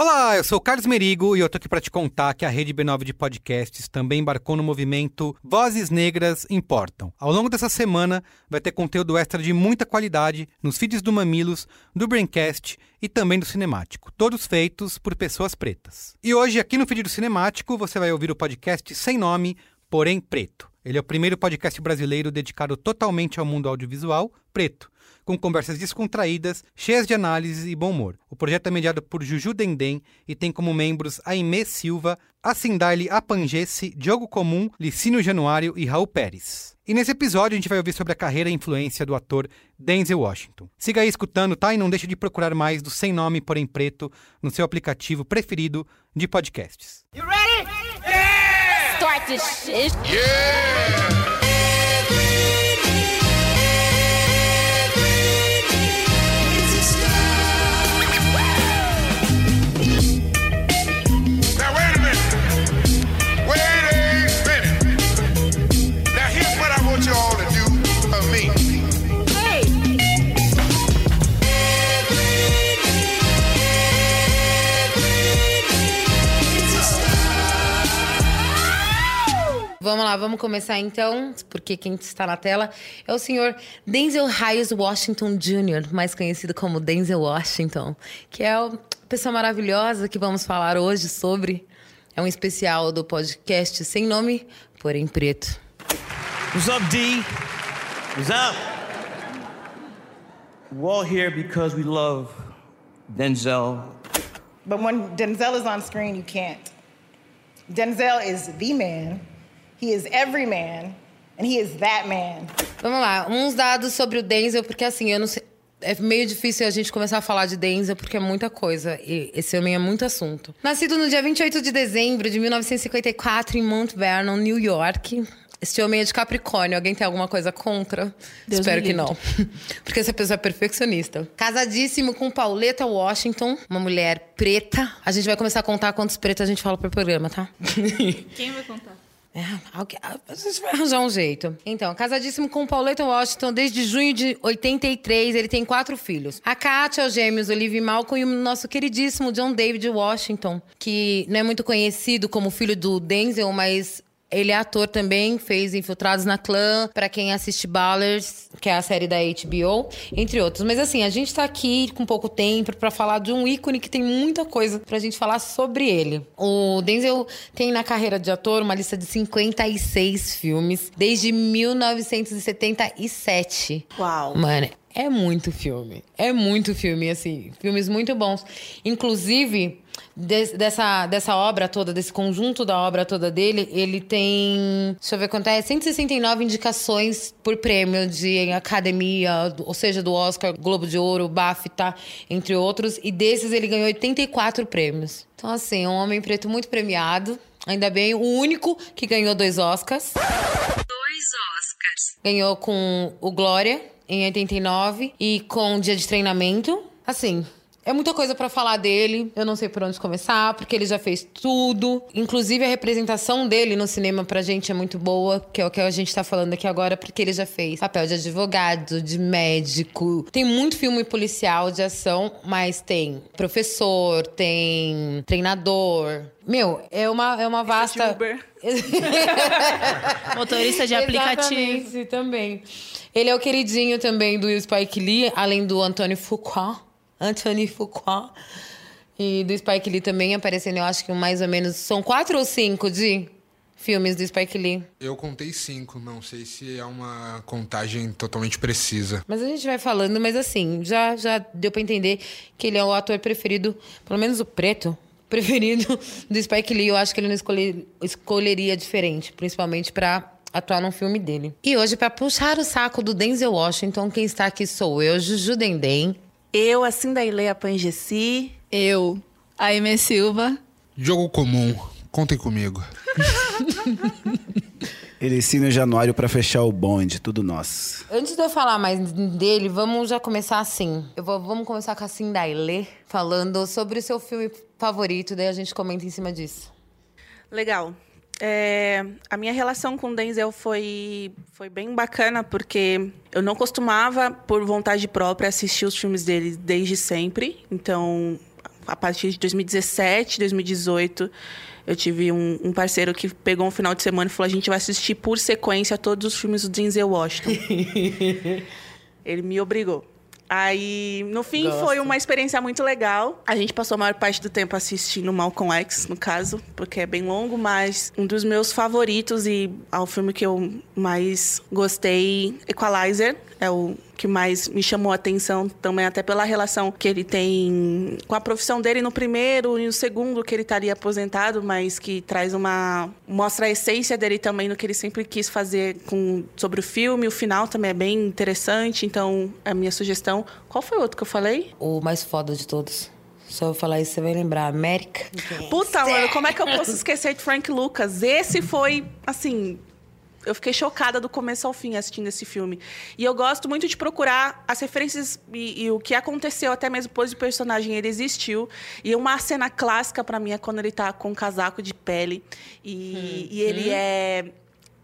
Olá, eu sou o Carlos Merigo e eu tô aqui para te contar que a rede B9 de podcasts também embarcou no movimento Vozes Negras Importam. Ao longo dessa semana vai ter conteúdo extra de muita qualidade nos feeds do Mamilos, do Braincast e também do Cinemático, todos feitos por pessoas pretas. E hoje aqui no feed do Cinemático você vai ouvir o podcast sem nome, porém preto. Ele é o primeiro podcast brasileiro dedicado totalmente ao mundo audiovisual preto com conversas descontraídas, cheias de análise e bom humor. O projeto é mediado por Juju Dendem e tem como membros Aimee Silva, Acindaile Apangesse, Diogo Comum, Licínio Januário e Raul Pérez. E nesse episódio a gente vai ouvir sobre a carreira e influência do ator Denzel Washington. Siga aí escutando, tá? E não deixe de procurar mais do Sem Nome, Porém Preto no seu aplicativo preferido de podcasts. Start this shit. Now Vamos começar então, porque quem está na tela é o senhor Denzel Hayes Washington Jr., mais conhecido como Denzel Washington, que é a pessoa maravilhosa que vamos falar hoje sobre. É um especial do podcast sem nome, porém preto. What's up, D? What's up? We're all here because we love Denzel. But when Denzel is on screen, you can't. Denzel is the man. He is every man. And he is that man. Vamos lá, uns dados sobre o Denzel, porque assim, eu não sei. É meio difícil a gente começar a falar de Denzel porque é muita coisa. E esse homem é muito assunto. Nascido no dia 28 de dezembro de 1954 em Mount Vernon, New York. Este homem é de Capricórnio. Alguém tem alguma coisa contra? Deus Espero que não. Porque essa pessoa é perfeccionista. Casadíssimo com Pauleta Washington, uma mulher preta. A gente vai começar a contar quantos pretos a gente fala pro programa, tá? Quem vai contar? É, alguém- a gente vai arranjar um jeito. Então, casadíssimo com Pauleta Washington desde junho de 83, ele tem quatro filhos. A Kátia, os gêmeos Olivia e Malcolm e o nosso queridíssimo John David Washington, que não é muito conhecido como filho do Denzel, mas ele é ator também, fez Infiltrados na Clã, pra quem assiste Ballers, que é a série da HBO, entre outros. Mas assim, a gente tá aqui com pouco tempo pra falar de um ícone que tem muita coisa pra gente falar sobre ele. O Denzel tem na carreira de ator uma lista de 56 filmes desde 1977. Uau. Mano, é muito filme. É muito filme, assim. Filmes muito bons. Inclusive, des- dessa, dessa obra toda, desse conjunto da obra toda dele, ele tem. Deixa eu ver quanto é. 169 indicações por prêmio de academia, ou seja, do Oscar, Globo de Ouro, BAFTA, entre outros. E desses ele ganhou 84 prêmios. Então, assim, um homem preto muito premiado. Ainda bem, o único que ganhou dois Oscars. Dois Oscars. Ganhou com o Glória, em 89, e com Dia de Treinamento. Assim, é muita coisa pra falar dele. Eu não sei por onde começar, porque ele já fez tudo. Inclusive, a representação dele no cinema pra gente é muito boa, que é o que a gente tá falando aqui agora, porque ele já fez papel de advogado, de médico. Tem muito filme policial de ação, mas tem professor, tem treinador. Meu, é uma, é uma vasta. Uber. Motorista de aplicativo. Exatamente, também. Ele é o queridinho também do Spike Lee, além do Antônio Fuqua. Anthony Fuqua. E do Spike Lee também aparecendo, eu acho que mais ou menos. São quatro ou cinco de filmes do Spike Lee. Eu contei cinco, não sei se é uma contagem totalmente precisa. Mas a gente vai falando, mas assim, já, já deu pra entender que ele é o ator preferido, pelo menos o preto, preferido do Spike Lee. Eu acho que ele não escolher, escolheria diferente, principalmente pra atuar num filme dele. E hoje, pra puxar o saco do Denzel Washington, quem está aqui sou eu, Juju Dendem. Eu, assim da Ileia Pangessi. Eu, Aimee Silva. Jogo comum, contem comigo. Elicínio Januário pra fechar o bonde, tudo nosso. Antes de eu falar mais dele, vamos já começar assim. Eu vou, vamos começar com a Cindailê, falando sobre o seu filme favorito, daí a gente comenta em cima disso. Legal. É, a minha relação com o Denzel foi, foi bem bacana, porque eu não costumava, por vontade própria, assistir os filmes dele desde sempre. Então, a partir de 2017, 2018, eu tive um, um parceiro que pegou um final de semana e falou: a gente vai assistir por sequência todos os filmes do Denzel Washington. Ele me obrigou. Aí, no fim, Gosto. foi uma experiência muito legal. A gente passou a maior parte do tempo assistindo Malcolm X, no caso, porque é bem longo, mas um dos meus favoritos e é o filme que eu mais gostei, Equalizer, é o que mais me chamou a atenção também, até pela relação que ele tem com a profissão dele no primeiro e no segundo, que ele estaria aposentado, mas que traz uma. mostra a essência dele também no que ele sempre quis fazer com, sobre o filme. O final também é bem interessante, então é a minha sugestão. Qual foi o outro que eu falei? O mais foda de todos. Só eu falar isso, você vai lembrar. América. Puta, mano, como é que eu posso esquecer de Frank Lucas? Esse foi, assim. Eu fiquei chocada do começo ao fim assistindo esse filme. E eu gosto muito de procurar as referências e, e o que aconteceu, até mesmo depois do personagem ele existiu. E uma cena clássica pra mim é quando ele tá com um casaco de pele e, e ele é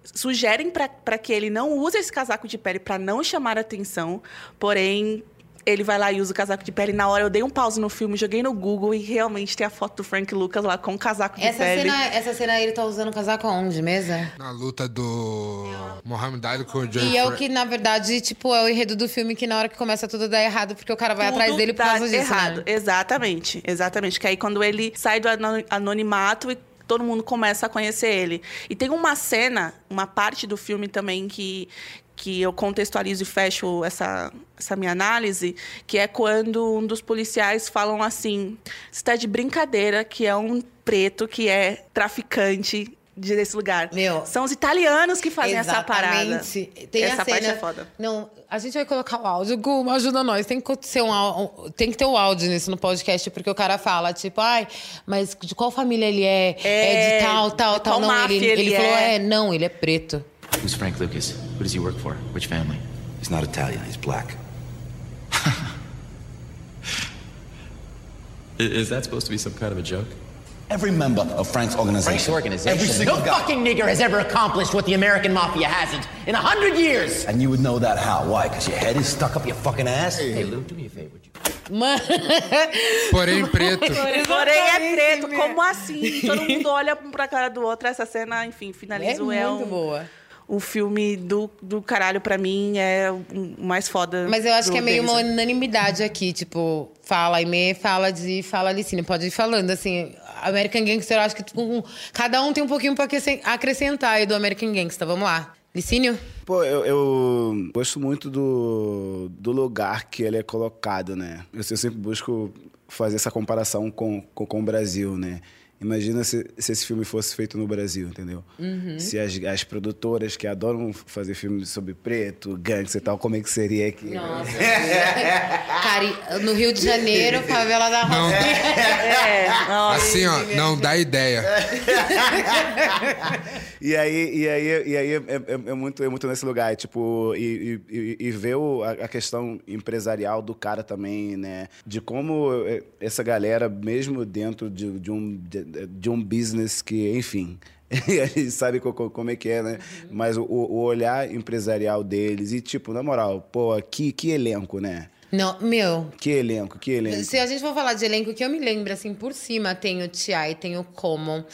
sugerem para que ele não use esse casaco de pele para não chamar atenção, porém ele vai lá e usa o casaco de pele. Na hora eu dei um pause no filme, joguei no Google e realmente tem a foto do Frank Lucas lá com o casaco de Essa pele. cena, essa cena ele tá usando casaco aonde? Mesa? Na luta do Mohamed Ali com o Joe E é o que, na verdade, tipo, é o enredo do filme que na hora que começa tudo dá errado, porque o cara vai Tudo atrás dele por dá causa disso, errado. né? Exatamente, exatamente. Que aí quando ele sai do ano- anonimato e todo mundo começa a conhecer ele. E tem uma cena, uma parte do filme também que que eu contextualizo e fecho essa, essa minha análise, que é quando um dos policiais falam assim: "Você está de brincadeira que é um preto que é traficante desse lugar". Meu, São os italianos que fazem essa parada. Exatamente. Tem essa a parte cena... é foda. Não, a gente vai colocar o áudio. Gu, ajuda nós. Tem que, ser um, tem que ter o áudio nisso no podcast, porque o cara fala, tipo, ai, mas de qual família ele é? É, de tal, tal, tal. Não, ele, ele ele falou, é. é, não, ele é preto. Who's Frank Lucas? Who does he work for? Which family? He's not Italian, he's black. Is that supposed to be some kind of a joke? Every member of Frank's organization. Frank's organization. Every single no guy. fucking nigger has ever accomplished what the American mafia hasn't in a hundred years. And you would know that how? Why? Because your head is stuck up your fucking ass? Hey, Lou, do me a favor. would you- Mano. Porém preto. Porém é preto, como assim? Todo mundo olha um pra cara do outro. Essa cena, enfim, finalizo. É É, muito um, boa. Um filme do, do caralho pra mim. É o mais foda. Mas eu acho que é meio uma unanimidade aqui, tipo, fala Aimee, fala de fala Alicine. Pode ir falando, assim. American Gangster, eu acho que tipo, um- cada um tem um pouquinho pra acrescen- acrescentar aí do American Gangster. Vamos lá. Licínio? Pô, eu, eu gosto muito do, do lugar que ele é colocado, né? Eu, eu sempre busco fazer essa comparação com, com, com o Brasil, né? Imagina se, se esse filme fosse feito no Brasil, entendeu? Uhum. Se as, as produtoras que adoram fazer filmes sobre preto, gangster e tal, como é que seria aqui? Nossa. Cari... No Rio de Janeiro, favela da Não. Roça. É, Assim, ó, não dá ideia. e aí, e aí, e aí é, é- é muito, é muito nesse lugar, tipo, e, e, e- ver o- a, a questão empresarial do cara também, né? De como eh, essa galera, mesmo dentro de, de um, de, de um business que, enfim. a gente sabe co- co- como é que é, né? Mas o, o olhar empresarial deles e, tipo, na moral, pô, que, que elenco, né? Não, meu, Que elenco, que elenco. Se a gente for falar de elenco, que eu me lembro, assim, por cima, tem o T.I., tem o Common,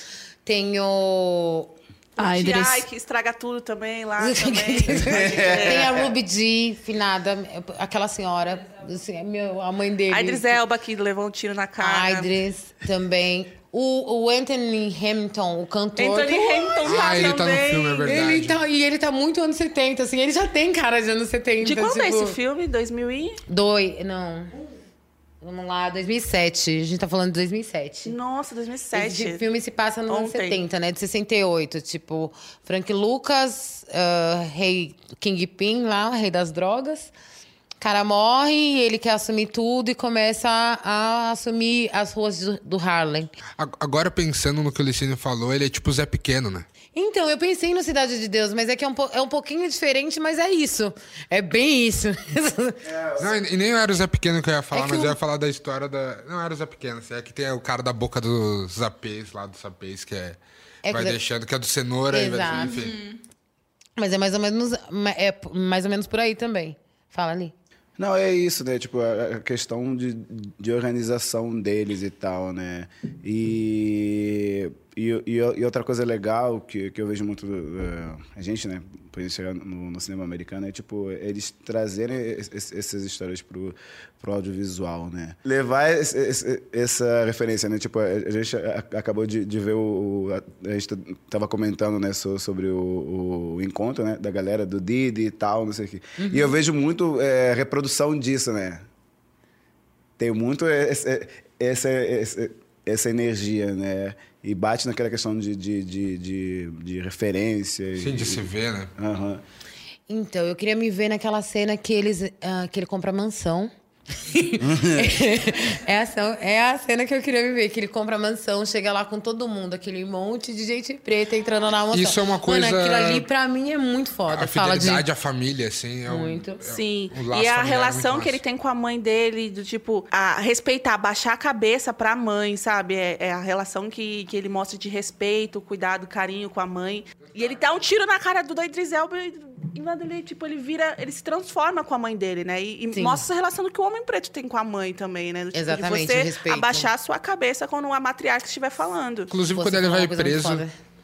tem o... Ai, que estraga tudo também lá também. tem a Ruby G, finada, aquela senhora, assim, é meu, a mãe dele. A Idris Elba que levou um tiro na cara. A Idris também. O, o Anthony Hamilton, o cantor. Anthony Hamilton tá Ah, ele tá no também. filme, é verdade. Ele tá, e ele tá muito anos 70, assim. Ele já tem cara de anos 70. De quando é tipo, esse filme? 2000 e... Dois, não. Vamos lá, 2007. A gente tá falando de 2007. Nossa, 2007. Esse filme se passa nos anos Ontem. 70, né? De 68. Tipo, Frank Lucas, ah, rei Kingpin lá, rei das drogas. O cara morre ele quer assumir tudo e começa a, a assumir as ruas do, do Harlem. Agora, pensando no que o Licínio falou, ele é tipo o Zé Pequeno, né? Então, eu pensei no Cidade de Deus, mas é que é um, po- é um pouquinho diferente, mas é isso. É bem isso. Não, e nem era o Zé Pequeno que eu ia falar, É mas o- eu ia falar da história da. Não era o Zé Pequeno, assim, é que tem o cara da boca dos zapês lá, dos zapês, que é. É vai que- deixando, que é do cenoura, e vai, Exato. enfim. mas é mais ou menos, é mais ou menos por aí também. Fala ali. Não, é isso, né? Tipo, a questão de, de organização deles e tal, né? E, e, e, outra coisa legal que, que eu vejo muito eh, a gente, né? Por gente chegar no, no cinema americano, é tipo, eles trazerem es- es- essas histórias pro, pro audiovisual, né? Levar esse- esse- essa referência, né? Tipo, a gente acabou de, de ver o... A, gente tava comentando, né? so- sobre o, o encontro, né? Da galera do Didi e tal, não sei o quê. Uhum. E eu vejo muito eh, reprodução disso, né? Tem muito essa, essa, essa, energia, né? E bate naquela questão de, de, de, de, de referência. Sim, e- de se ver, né? Aham. Então, eu queria me ver naquela cena que, eles, ah, que ele compra mansão. é, a, ação- é a cena que eu queria me ver, que ele compra mansão, chega lá com todo mundo, aquele monte de gente preta entrando na mansão. Isso é uma coisa- Mano, aquilo ali pra mim é muito foda. A Fala de... fidelidade à família, assim, é um. Muito. é Sim. um e a relação muito que ele tem com a mãe dele, do tipo, a respeitar, baixar a cabeça pra mãe, sabe? É, é a relação que, que ele mostra de respeito, cuidado, carinho com a mãe. E ele dá um tiro na cara do Idris Elba e, ele, tipo, ele vira, ele se transforma com a mãe dele, né? E, e mostra essa relação que o homem preto tem com a mãe também, né? Do tipo, Exatamente, de você respeito. abaixar a sua cabeça quando a matriarca estiver falando. Inclusive, quando ele vai muito preso.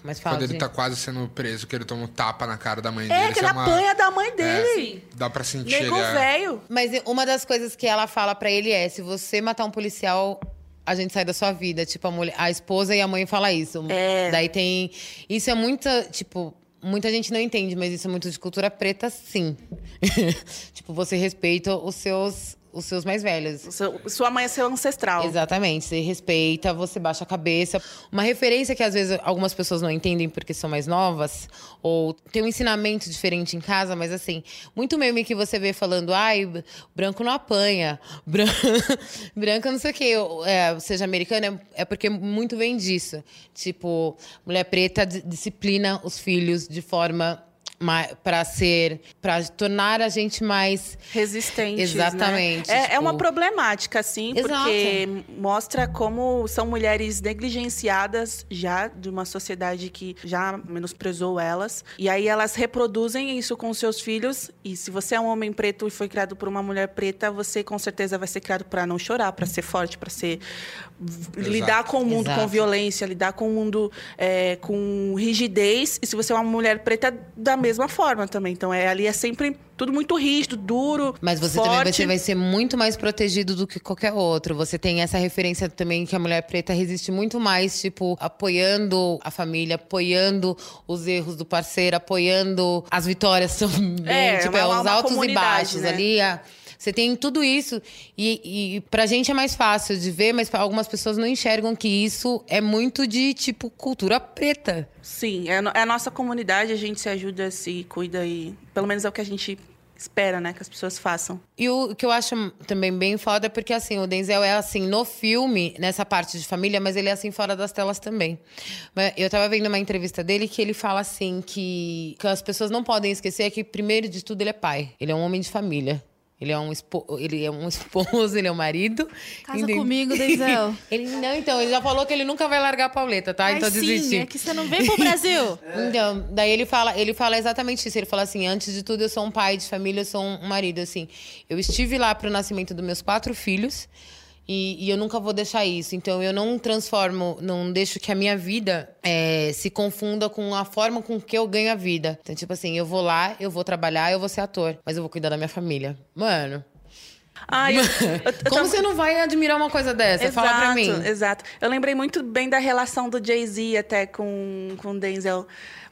Mas fala, quando ele tá quase sendo preso, que ele toma um tapa na cara da mãe dele. É, que ele apanha da mãe dele. Dá pra sentir Nego ele. é- velho. Mas uma das coisas que ela fala pra ele é: se você matar um policial, a gente sai da sua vida. Tipo, a, mulher, a esposa e a mãe fala isso. É. Daí tem. Isso é muita. Tipo. Muita gente não entende, mas isso é muito de cultura preta, sim. tipo, você respeita os seus, os seus mais velhos. Seu- Sua mãe é seu ancestral. Exatamente, você respeita, você baixa a cabeça. Uma referência que às vezes algumas pessoas não entendem porque são mais novas, ou tem um ensinamento diferente em casa, mas assim, muito meme que você vê falando, ai, branco não apanha, bran- branco não sei o quê, é, seja americano, é, é porque muito vem disso. Tipo, mulher preta di- disciplina os filhos de forma para ser, para tornar a gente mais resistentes. Exatamente. Né? É, é tipo- uma problemática, assim, Exato. porque mostra como são mulheres negligenciadas já de uma sociedade que já menosprezou elas. E aí elas reproduzem isso com seus filhos. E se você é um homem preto e foi criado por uma mulher preta, você com certeza vai ser criado para não chorar, para ser forte, para ser lidar com o mundo com Exato. violência, lidar com o mundo é, com rigidez. E se você é uma mulher preta, da mesma forma também. Então é ali é sempre tudo muito rígido, duro. Mas você forte. também você vai ser muito mais protegido do que qualquer outro. Você tem essa referência também que a mulher preta resiste muito mais, tipo, apoiando a família, apoiando os erros do parceiro, apoiando as vitórias também. É, tipo, uma- é, os altos e baixos né? ali. a- Você tem tudo isso. E, e pra gente é mais fácil de ver, mas algumas pessoas não enxergam que isso é muito de, tipo, cultura preta. Sim, é, é a nossa comunidade, a gente se ajuda, se cuida e pelo menos é o que a gente espera, né, que as pessoas façam. E o que eu acho também bem foda é porque, assim, o Denzel é assim no filme, nessa parte de família, mas ele é assim fora das telas também. Eu tava vendo uma entrevista dele que ele fala assim que, que as pessoas não podem esquecer que, primeiro de tudo, ele é pai. Ele é um homem de família. Ele é um, espo... ele é um esposo, ele é um marido. Casa Entende? comigo, Denzel. ele não, então, ele já falou que ele nunca vai largar a Pauleta, tá? Ai, então sim, é que você não vem pro Brasil. Então, daí ele fala, ele fala exatamente isso. Ele fala assim: antes de tudo, eu sou um pai de família, eu sou um marido. Assim, eu estive lá pro nascimento dos meus quatro filhos e, e eu nunca vou deixar isso. Então, eu não transformo, não deixo que a minha vida é, se confunda com a forma com que eu ganho a vida. Então, tipo assim, eu vou lá, eu vou trabalhar, eu vou ser ator, mas eu vou cuidar da minha família. Mano. Ai, eu- Como você não vai admirar uma coisa dessa? Fala pra mim. Exato. Eu lembrei muito bem da relação do Jay-Z até com, com o Denzel.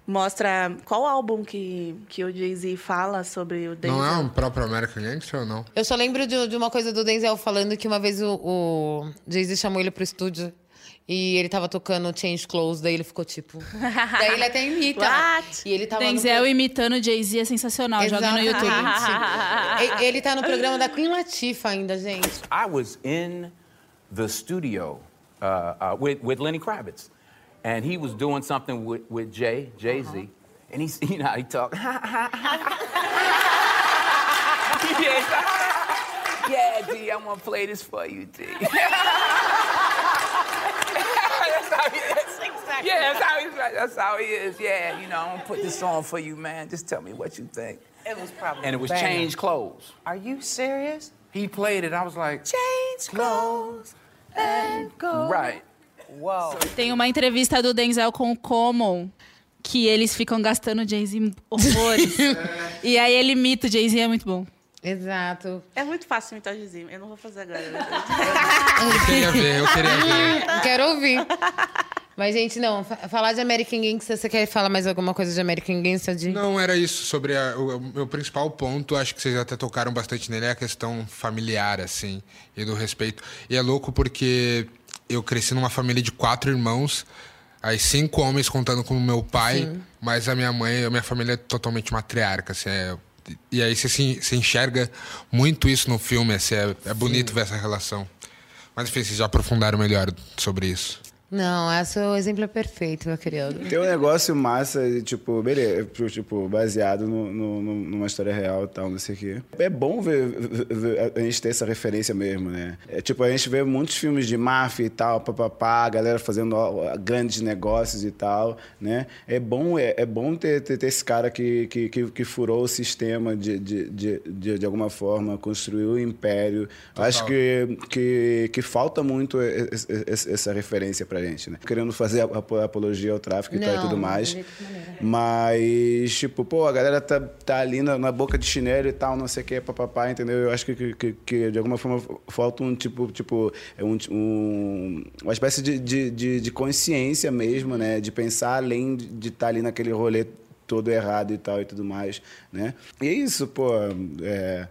Mostra qual álbum que, que o Jay-Z fala sobre o Denzel. Não é um próprio American Gangster ou não? Eu só lembro de, de uma coisa do Denzel falando que uma vez o, o Jay-Z chamou ele pro estúdio e ele tava tocando Change Clothes, daí ele ficou tipo. daí ele até imita. E ele tava no Denzel pro- imitando Jay-Z é sensacional. Joga no YouTube. Ele tá no programa da Queen Latifah ainda, gente. I was in the studio uh, uh, with, with Lenny Kravitz, and he was doing something with, with Jay, Jay Z, uh-huh. and he's, you know, how he talked. yeah, yeah, D, I'm gonna play this for you, D. that's how he is. Yeah, that's how he's. That's how he is. Yeah, you know, I'm gonna put this on for you, man. Just tell me what you think. It was probably. And it was bad. change clothes. Are you serious? He played it. I was like, Change clothes and go. right. Whoa. Tem uma entrevista do Denzel com o Common que eles ficam gastando Jay-Z horrores. e aí ele imita o Jay-Z, é muito bom. Exato. É muito fácil imitar o Jay-Z. Eu não vou fazer agora. Eu queria ver, eu queria ver. Quero ouvir. Mas, gente, não, fa- falar de American Gangster, você quer falar mais alguma coisa de American Gangster? De... Não, era isso. Sobre a- o, o meu principal ponto, acho que vocês até tocaram bastante nele, é a questão familiar, assim, e do respeito. E é louco porque eu cresci numa família de quatro irmãos, aí cinco homens contando com o meu pai, Sim. mas a minha mãe, a minha família é totalmente matriarca, assim, é- e aí você se, se enxerga muito isso no filme, assim, é, é bonito ver essa relação. Mas enfim, vocês já aprofundaram melhor sobre isso. Não, esse é o exemplo é perfeito, meu querido. Tem um negócio massa, tipo, beleza, tipo, baseado no, no- numa história real e tal, não sei o quê. É bom ver, ver- a gente ter essa referência mesmo, né? É, tipo, a gente vê muitos filmes de máfia e tal, papapá, a galera fazendo grandes negócios e tal, né? É bom, é, é bom ter, ter, ter esse cara que, que, que, que furou o sistema de, de, de, de, de alguma forma, construiu o império. Acho que, que, que falta muito es- es- essa referência pra gente, né? Querendo fazer a- a- apologia ao tráfico e tal e Não, tudo mais. Mas, tipo, pô, a galera tá, tá ali na, na boca de chinelo e tal, não sei o que, papapá, entendeu? Eu acho que, que, que, de alguma forma falta um tipo, tipo, é um, um- uma espécie de, de, de, de consciência mesmo, né? De pensar além de estar ali naquele rolê todo errado e tal e tudo mais, né? E é isso, pô, é...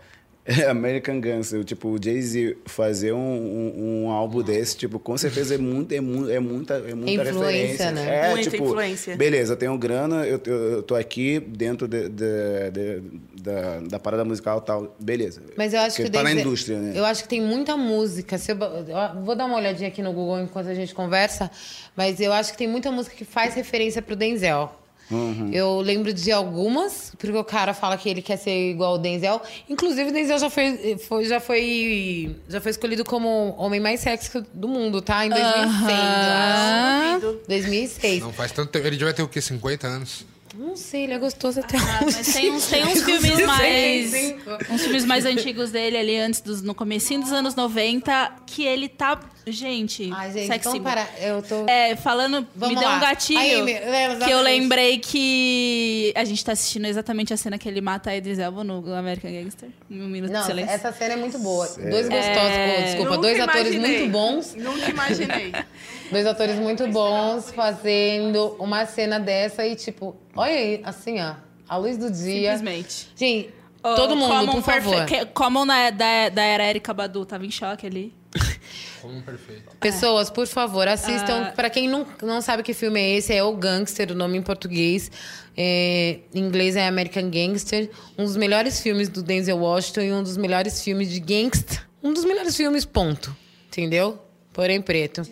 é American Gangster, tipo, o Jay-Z fazer um, um, um álbum desse, tipo, com certeza é, muito, é, mu- é muita, é muita Influência, referência. né? É, Muita tipo, influência. beleza, eu tenho grana, eu, eu, eu tô aqui dentro de, de- de- da, da parada musical e tal, beleza. Mas eu acho que tá na indústria, né? Eu acho que tem muita música. Se eu, eu vou dar uma olhadinha aqui no Google enquanto a gente conversa, mas eu acho que tem muita música que faz referência pro Denzel. Uhum. Eu lembro de algumas, porque o cara fala que ele quer ser igual o Denzel. Inclusive, o Denzel já foi, foi- já foi, já foi escolhido como o homem mais sexy do mundo, tá? Em 2006, Aham. eu acho. 2006. Não faz tanto tempo. Ele devia ter o quê? 50 anos? Não sei, ele é gostoso até Ah, hoje. mas tem uns, tem uns filmes mais. 65. uns filmes mais antigos dele ali, antes dos. no comecinho dos anos 90, que ele tá. Gente, Ai, gente, sexy. vamos parar. Eu tô... É, falando, Vamos me deu lá. um gatilho. Aí, me- que eu lembrei que a gente tá assistindo exatamente a cena que ele mata a Idris Elba no American Gangster. Um minuto Não, de silêncio. essa cena é muito boa. Sério? Dois gostosos, É. desculpa, Nunca dois atores imaginei. muito bons. Nunca imaginei. Dois atores muito bons fazendo uma cena dessa e, tipo, olha aí, assim, ó, a luz do dia. Simplesmente. Gente, Oh, todo mundo, Common por favor. que- Common na- da, da era Erika Badu tava em choque ali. Como perfeito. Pessoas, por favor, assistam. Ah. Pra quem não, não sabe que filme é esse, é O Gangster, o nome em português. É, em inglês é American Gangster. Um dos melhores filmes do Denzel Washington e um dos melhores filmes de gangsta. Um dos melhores filmes, ponto. Entendeu? Porém, preto.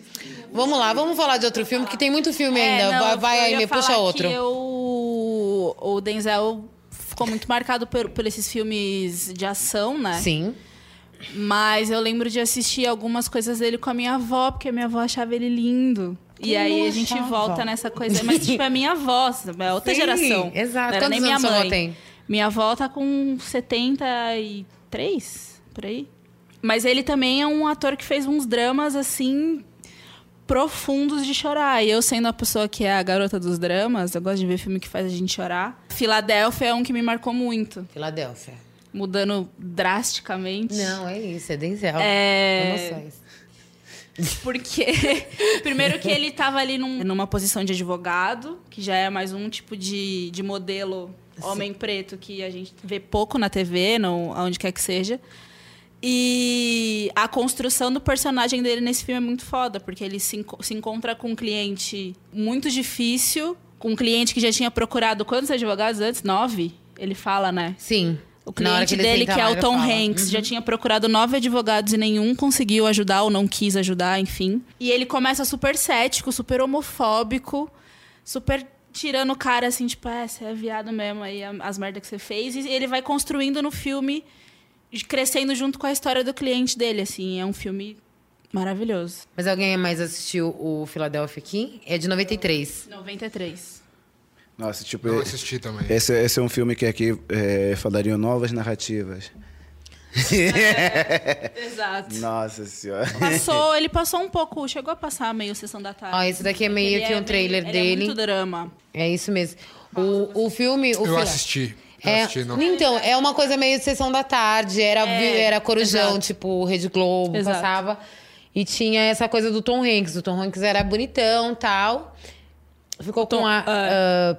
Vamos lá, vamos falar de outro filme, que tem muito filme É, ainda. não, vai aí, me puxa outro. Eu, o Denzel ficou muito marcado por, por esses filmes de ação, né? Sim. Mas eu lembro de assistir algumas coisas dele com a minha avó, porque a minha avó achava ele lindo. E aí a gente achava? volta nessa coisa. Mas, tipo, é minha avó, é outra Sim, geração. exato. Não era Quantos nem minha mãe. tem? Minha avó tá com 73, por aí. Mas ele também é um ator que fez uns dramas, assim, profundos de chorar. E eu, sendo a pessoa que é a garota dos dramas, eu gosto de ver filme que faz a gente chorar. Filadélfia é um que me marcou muito. Filadélfia. Mudando drasticamente. Não, é isso, é Denzel. É... Emoções. Porque, primeiro que ele estava ali num- numa posição de advogado, que já é mais um tipo de, de modelo homem preto que a gente vê pouco na TV, não, aonde quer que seja. E a construção do personagem dele nesse filme é muito foda, porque ele se, enco- se encontra com um cliente muito difícil, com um cliente que já tinha procurado quantos advogados antes? Nove? Ele fala, né? Sim. O cliente ele dele, que é o Tom. Hanks, já Uhum. tinha procurado nove advogados e nenhum conseguiu ajudar ou não quis ajudar, enfim. E ele começa super cético, super homofóbico, super tirando o cara assim, tipo, é, você é viado mesmo, aí as merdas que você fez. E ele vai construindo no filme, crescendo junto com a história do cliente dele, assim. É um filme maravilhoso. Mas alguém mais assistiu o Philadelphia aqui? É de 93. 93. Nossa, tipo. Eu assisti também. Esse, esse é um filme que aqui é, falariam novas narrativas. Exato. Nossa senhora. Passou, ele passou um pouco, chegou a passar meio sessão da tarde. Ó, esse daqui é meio Ele que um trailer ele dele. É muito drama. É isso mesmo. O, o filme. O Eu assisti. Eu É, então, é uma coisa meio de sessão da tarde. Era, É, era Corujão, exato. tipo, Rede Globo, Exato. passava. E tinha essa coisa do Tom Hanks. O Tom Hanks era bonitão tal. Ficou com a. ah,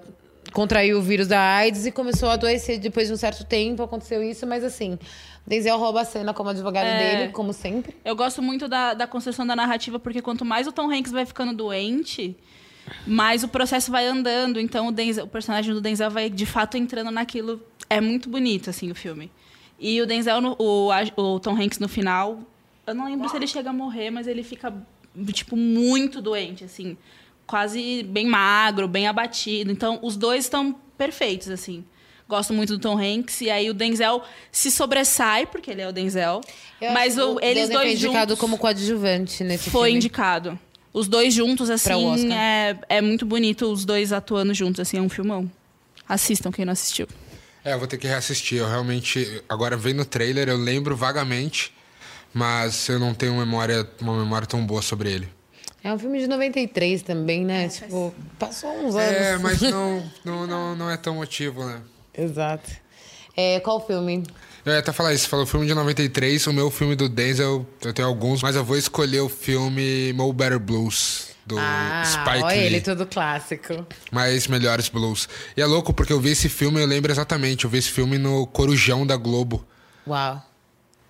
contraiu o vírus da AIDS e começou a adoecer depois de um certo tempo. Aconteceu isso, mas assim. Denzel rouba a cena como advogado É. dele, como sempre. Eu gosto muito da, da construção da narrativa, porque quanto mais o Tom Hanks vai ficando doente, mais o processo vai andando. Então o, Denzel- o personagem do Denzel vai de fato entrando naquilo. É muito bonito, assim, o filme. E o Denzel, no- o, o Tom Hanks no final, eu não lembro se ele chega a morrer, mas ele fica, tipo, muito doente, assim. Quase bem magro, bem abatido. Então, os dois estão perfeitos, assim. Gosto muito do Tom Hanks. E aí o Denzel se sobressai, porque ele é o Denzel. Eu mas o, eles Denzel foi dois indicado juntos como coadjuvante nesse foi filme. indicado. Os dois juntos, assim, é, é muito bonito os dois atuando juntos, assim, é um filmão. Assistam quem não assistiu. É, eu vou ter que reassistir. Eu realmente. Agora vendo o trailer, eu lembro vagamente, mas eu não tenho memória, uma memória tão boa sobre ele. É um filme de 93 também, né? tipo, passou uns anos. É, mas não, não, não, não é tão motivo, né? Exato. É, qual filme? Eu ia até falar isso, falou filme de 93, o meu filme do Denzel, eu tenho alguns, mas eu vou escolher o filme Mo Better Blues, do ah, Spike olha Lee. ele todo clássico. Mais Melhores Blues. E é louco, porque eu vi esse filme, eu lembro exatamente, eu vi esse filme no Corujão da Globo. Uau.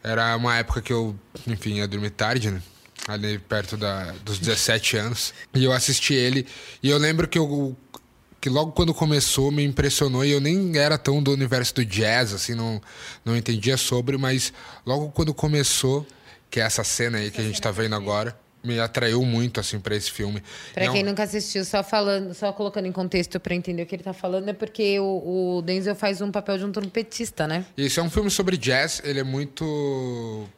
Era uma época que eu, enfim, ia dormir tarde, né? Ali perto da, dos 17 anos. E eu assisti ele. E eu lembro que eu. Que logo quando começou me impressionou e eu nem era tão do universo do jazz, assim, não, não entendia sobre, mas logo quando começou, que é essa cena aí que a gente tá vendo agora, me atraiu muito, assim, pra esse filme. Pra E é um- quem nunca assistiu, só falando, só colocando em contexto pra entender o que ele tá falando, é porque o, o Denzel faz um papel de um trompetista, né? Isso é um filme sobre jazz, ele é muito.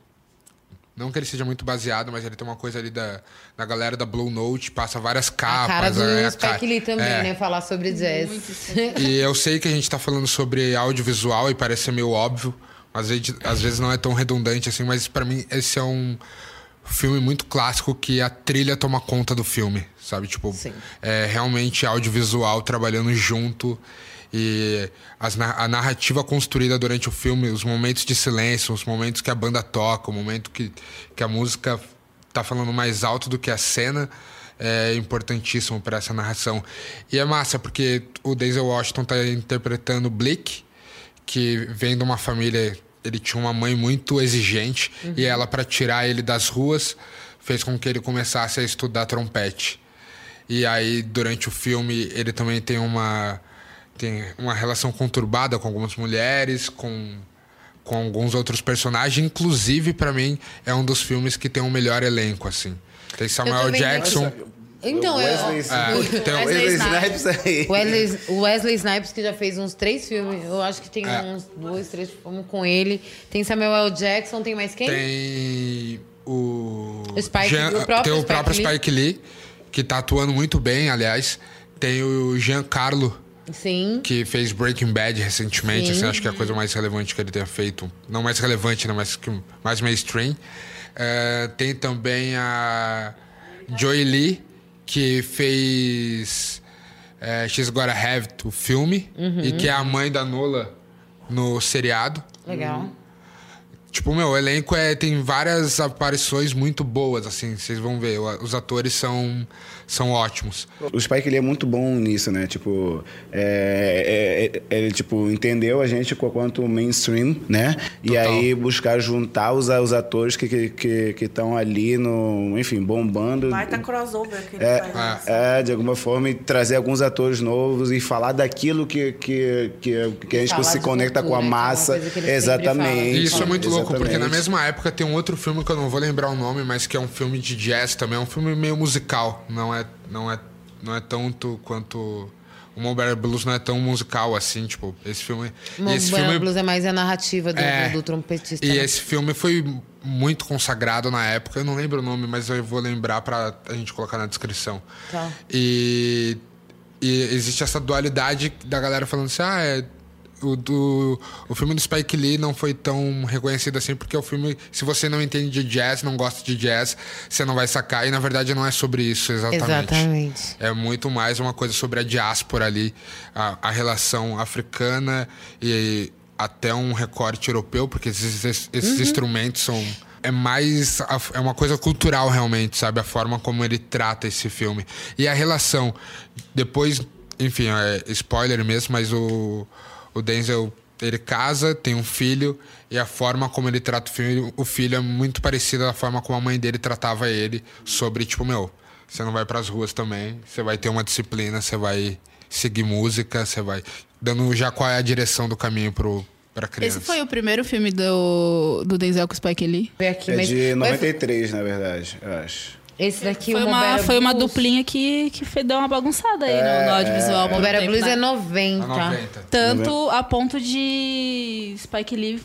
Não que ele seja muito baseado, mas ele tem uma coisa ali da, da galera da Blue Note, passa várias capas. a cara do né, a Spike Lee também, é. né? Falar sobre jazz. E eu sei que a gente tá falando sobre audiovisual e parece ser meio óbvio, às vezes, às vezes não é tão redundante assim, mas pra mim esse é um filme muito clássico que a trilha toma conta do filme, sabe? Tipo, é realmente audiovisual trabalhando junto e as a narrativa construída durante o filme, os momentos de silêncio, os momentos que a banda toca, o momento que, que a música tá falando mais alto do que a cena é importantíssimo para essa narração. E é massa porque o Denzel Washington tá interpretando Blick, que vem de uma família, ele tinha uma mãe muito exigente Uhum. e ela para tirar ele das ruas fez com que ele começasse a estudar trompete. E aí, durante o filme, ele também tem uma, tem uma relação conturbada com algumas mulheres, com, com alguns outros personagens. Inclusive, pra mim, é um dos filmes que tem o melhor elenco, assim. Tem Samuel Jackson. Então, Wesley- eu, É, tem o Wesley Snipes aí. Wesley, o Wesley Snipes, que já fez uns três filmes. Eu acho que tem É. uns dois, três filmes com ele. Tem Samuel L. Jackson, tem mais quem? Tem o. O Spike- Jean- o próprio tem o Spike próprio Lee. Spike Lee, que tá atuando muito bem, aliás. Tem o Giancarlo, Sim. que fez Breaking Bad recentemente. Sim. Assim, acho que é a coisa mais relevante que ele tenha feito. Não mais relevante, né? Mas mais mainstream. É, tem também a Joy Lee, que fez é, She's Gotta Have, o filme. Uhum. E que é a mãe da Nola no seriado. Legal. Tipo, meu, o elenco é, tem várias aparições muito boas, assim, vocês vão ver. Os atores são, são ótimos. O Spike ele é muito bom nisso, né? Tipo, é, é- é- ele tipo entendeu a gente co- quanto mainstream, né? E aí buscar juntar os, os atores que estão que, que, estão ali no, enfim, bombando. Baita crossover que ele É, faz. é, de alguma forma, e trazer alguns atores novos e falar daquilo que, que, que, que a gente se conecta com a cultura, que é massa. que sempre Exatamente. E isso é muito louco, porque na exatamente. mesma época tem um outro filme que eu não vou lembrar o nome, mas que é um filme de jazz também. É um filme meio musical. Não é, não é, não é tanto quanto. O Mulberry Blues não é tão musical assim, tipo, esse filme. Filme Blues é mais a narrativa do, É. do, trompetista. E né? esse filme foi muito consagrado na época. Eu não lembro o nome, mas eu vou lembrar pra a gente colocar na descrição. Tá. E, e existe essa dualidade da galera falando assim: ah, é, o, do, o filme do Spike Lee não foi tão reconhecido assim, porque o filme, se você não entende de jazz, não gosta de jazz, você não vai sacar. E na verdade não é sobre isso exatamente. Exatamente. É muito mais uma coisa sobre a diáspora ali, a, a relação africana e até um recorte europeu, porque esses, esses- Uhum. instrumentos são. É mais. É uma coisa cultural, realmente, sabe? A forma como ele trata esse filme. E a relação. Depois, enfim, é spoiler mesmo, mas o, o Denzel. Ele casa, tem um filho, e a forma como ele trata o filho, o filho é muito parecida da forma como a mãe dele tratava ele. Sobre, tipo, meu, você não vai pras ruas também, você vai ter uma disciplina, você vai seguir música, você vai. Dando já qual é a direção do caminho pro, pra criança. Esse foi o primeiro filme do, do Denzel com o Spike Lee? Foi aqui, É mas- de mas- 93, na verdade, eu acho. Esse daqui, Foi o uma, foi uma Blues. duplinha que, que deu uma bagunçada aí no, no audiovisual. por um Mobera Blues né? é 90. Tanto a ponto de Spike Lee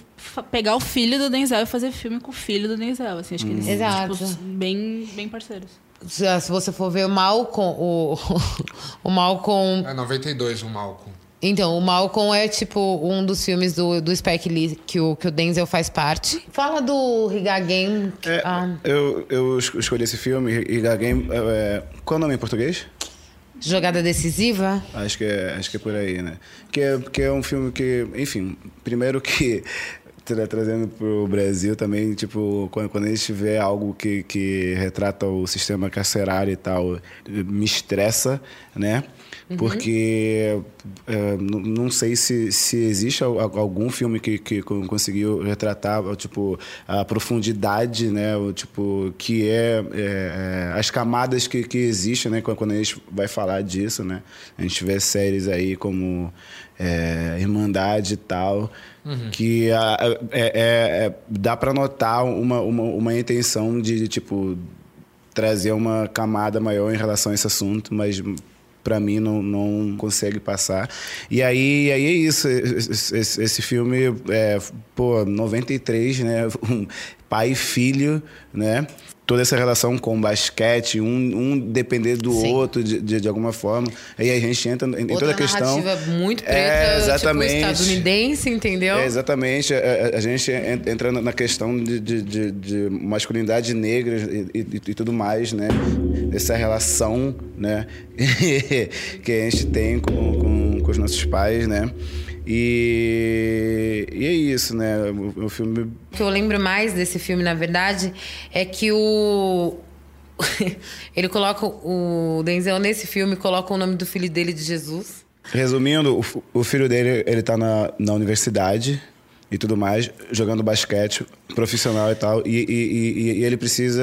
pegar o filho do Denzel e fazer filme com o filho do Denzel. Assim, acho que eles Exato. tipo, bem, bem parceiros. Se se você for ver o Malcolm, o, o Malcolm... É 92 o Malcolm. Então, o Malcolm é tipo um dos filmes do, do Spike Lee que o, que o Denzel faz parte. Fala do Riga Game. que- ah, Eu, eu es- escolhi esse filme, Iga Game. é, qual é o nome em português? jogada decisiva. Acho que é, acho que é por aí, né? Que é, que é um filme que, enfim, primeiro que tra- trazendo pro Brasil também, tipo, quando, quando a gente vê algo que, que retrata o sistema carcerário e tal, me estressa, né? Uhum. Porque é, não sei se, se existe al- algum filme que, que con- conseguiu retratar tipo a profundidade né o tipo que é, é, é, as camadas que, que existem né quando a gente vai falar disso né a gente vê séries aí como é, Irmandade e tal Uhum. que a- é, é- é- dá para notar uma, uma, uma intenção de, tipo trazer uma camada maior em relação a esse assunto, mas para mim não, não consegue passar. E aí, aí é isso, esse, esse- filme é, pô, 93, né? Pai e filho, né? Toda essa relação com o basquete, um, um depender do Sim. outro de, de, de alguma forma. Aí a gente entra em, em toda a questão. muito preta, É, exatamente. tipo estadunidense, entendeu? É, exatamente. A, a- a gente en- entra na questão de, de, de- de masculinidade negra e, e- e tudo mais, né? Essa relação, né? que a gente tem com, com, com os nossos pais, né? E, e é isso, né? O, o filme O que eu lembro mais desse filme, na verdade, é que o. Ele coloca. O Denzel nesse filme coloca o nome do filho dele de Jesus. Resumindo, o, o filho dele, ele tá na, na universidade, e tudo mais, jogando basquete profissional e tal. E, e- e- ele precisa,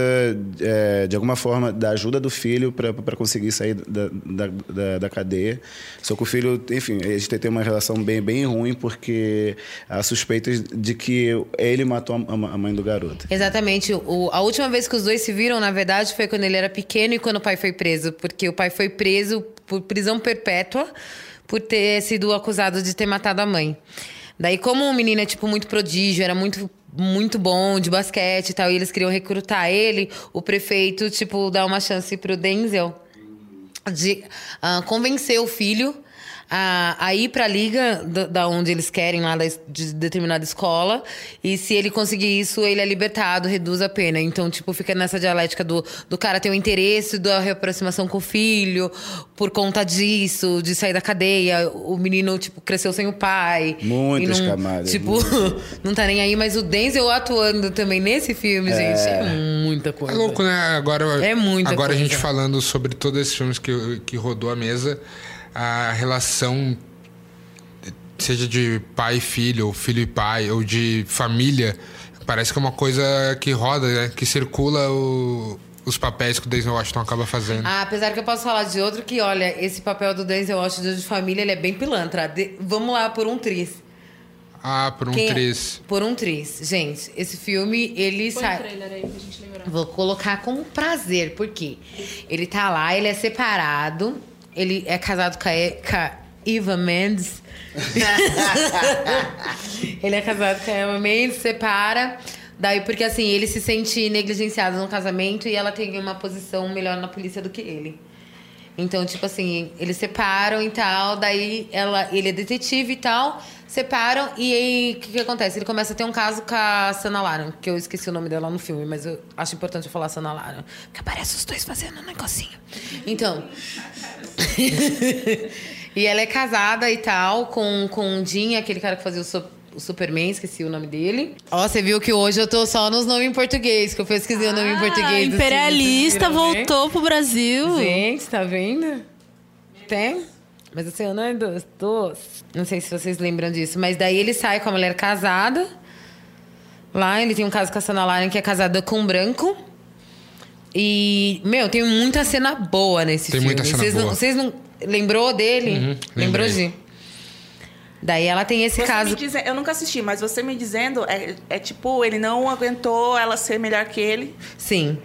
é, de alguma forma, da ajuda do filho para conseguir sair da, da, da, da cadeia. Só que o filho, enfim, a gente tem uma relação bem, bem ruim porque há suspeitas de que ele matou a, a mãe do garoto. Exatamente. O- a última vez que os dois se viram, na verdade, foi quando ele era pequeno e quando o pai foi preso. Porque o pai foi preso por prisão perpétua por ter sido acusado de ter matado a mãe. Daí, como o menino é, tipo, muito prodígio, era muito muito bom de basquete e tal, e eles queriam recrutar ele, o prefeito, tipo, dá uma chance pro Denzel de ah, convencer o filho a, a ir para a liga da, da onde eles querem, lá da, de determinada escola. E se ele conseguir isso, ele é libertado, reduz a pena. Então, tipo, fica nessa dialética do, do cara ter o interesse da reaproximação com o filho, por conta disso, de sair da cadeia. O menino, tipo, cresceu sem o pai. Muitas não, camadas, Tipo, muitas. não tá nem aí, mas o Denzel atuando também nesse filme, gente, é muita É coisa. louco, né? Agora, É muita agora a coisa. gente falando sobre todos esses filmes que, que rodou a mesa, a relação, seja de pai e filho, ou filho e pai, ou de família, parece que é uma coisa que roda, né? Que circula o- os papéis que o Denzel Washington acaba fazendo. Ah, apesar que eu posso falar de outro que, olha, esse papel do Denzel Washington de família, ele é bem pilantra. De- vamos lá, por um tris. Ah, por um Quem- triz. Por um tris. Gente, esse filme, ele Põe o sai... trailer aí pra gente lembrar. Vou colocar com prazer, porque ele tá lá, ele é separado, ele é casado com a, com a Eva Mendes. ele é casado com a Eva Mendes, separa. Daí, porque assim, ele se sente negligenciado no casamento e ela tem uma posição melhor na polícia do que ele. Então, tipo assim, eles separam e tal, daí ela, ele é detetive e tal, separam, e aí o que, que acontece? Ele começa a ter um caso com a Sana Laran, que eu esqueci o nome dela no filme, mas eu acho importante eu falar Sana Laran, porque aparece os dois fazendo um negocinho. Então. e ela é casada e tal, com, com o Jim, aquele cara que fazia o, o Superman, esqueci o nome dele. Ó, você viu que hoje eu tô só nos nomes em português, que eu pesquisei o nome em português. Ah, do filme, imperialista né? voltou pro Brasil. Gente, tá vendo? Tem? Mas assim, eu não é dos, dos. Não sei se vocês lembram disso. Mas daí ele sai com a mulher casada. Lá ele tem um caso com a Sana Laren, que é casada com um branco. E, meu, tem muita cena boa nesse Tem filme. muita cena vocês Não, boa. vocês não. Lembrou dele? Uhum, Lembrou de? Daí ela tem esse Você caso. me dize- eu nunca assisti, mas você me dizendo é, é tipo, ele não aguentou ela ser melhor que ele. Sim.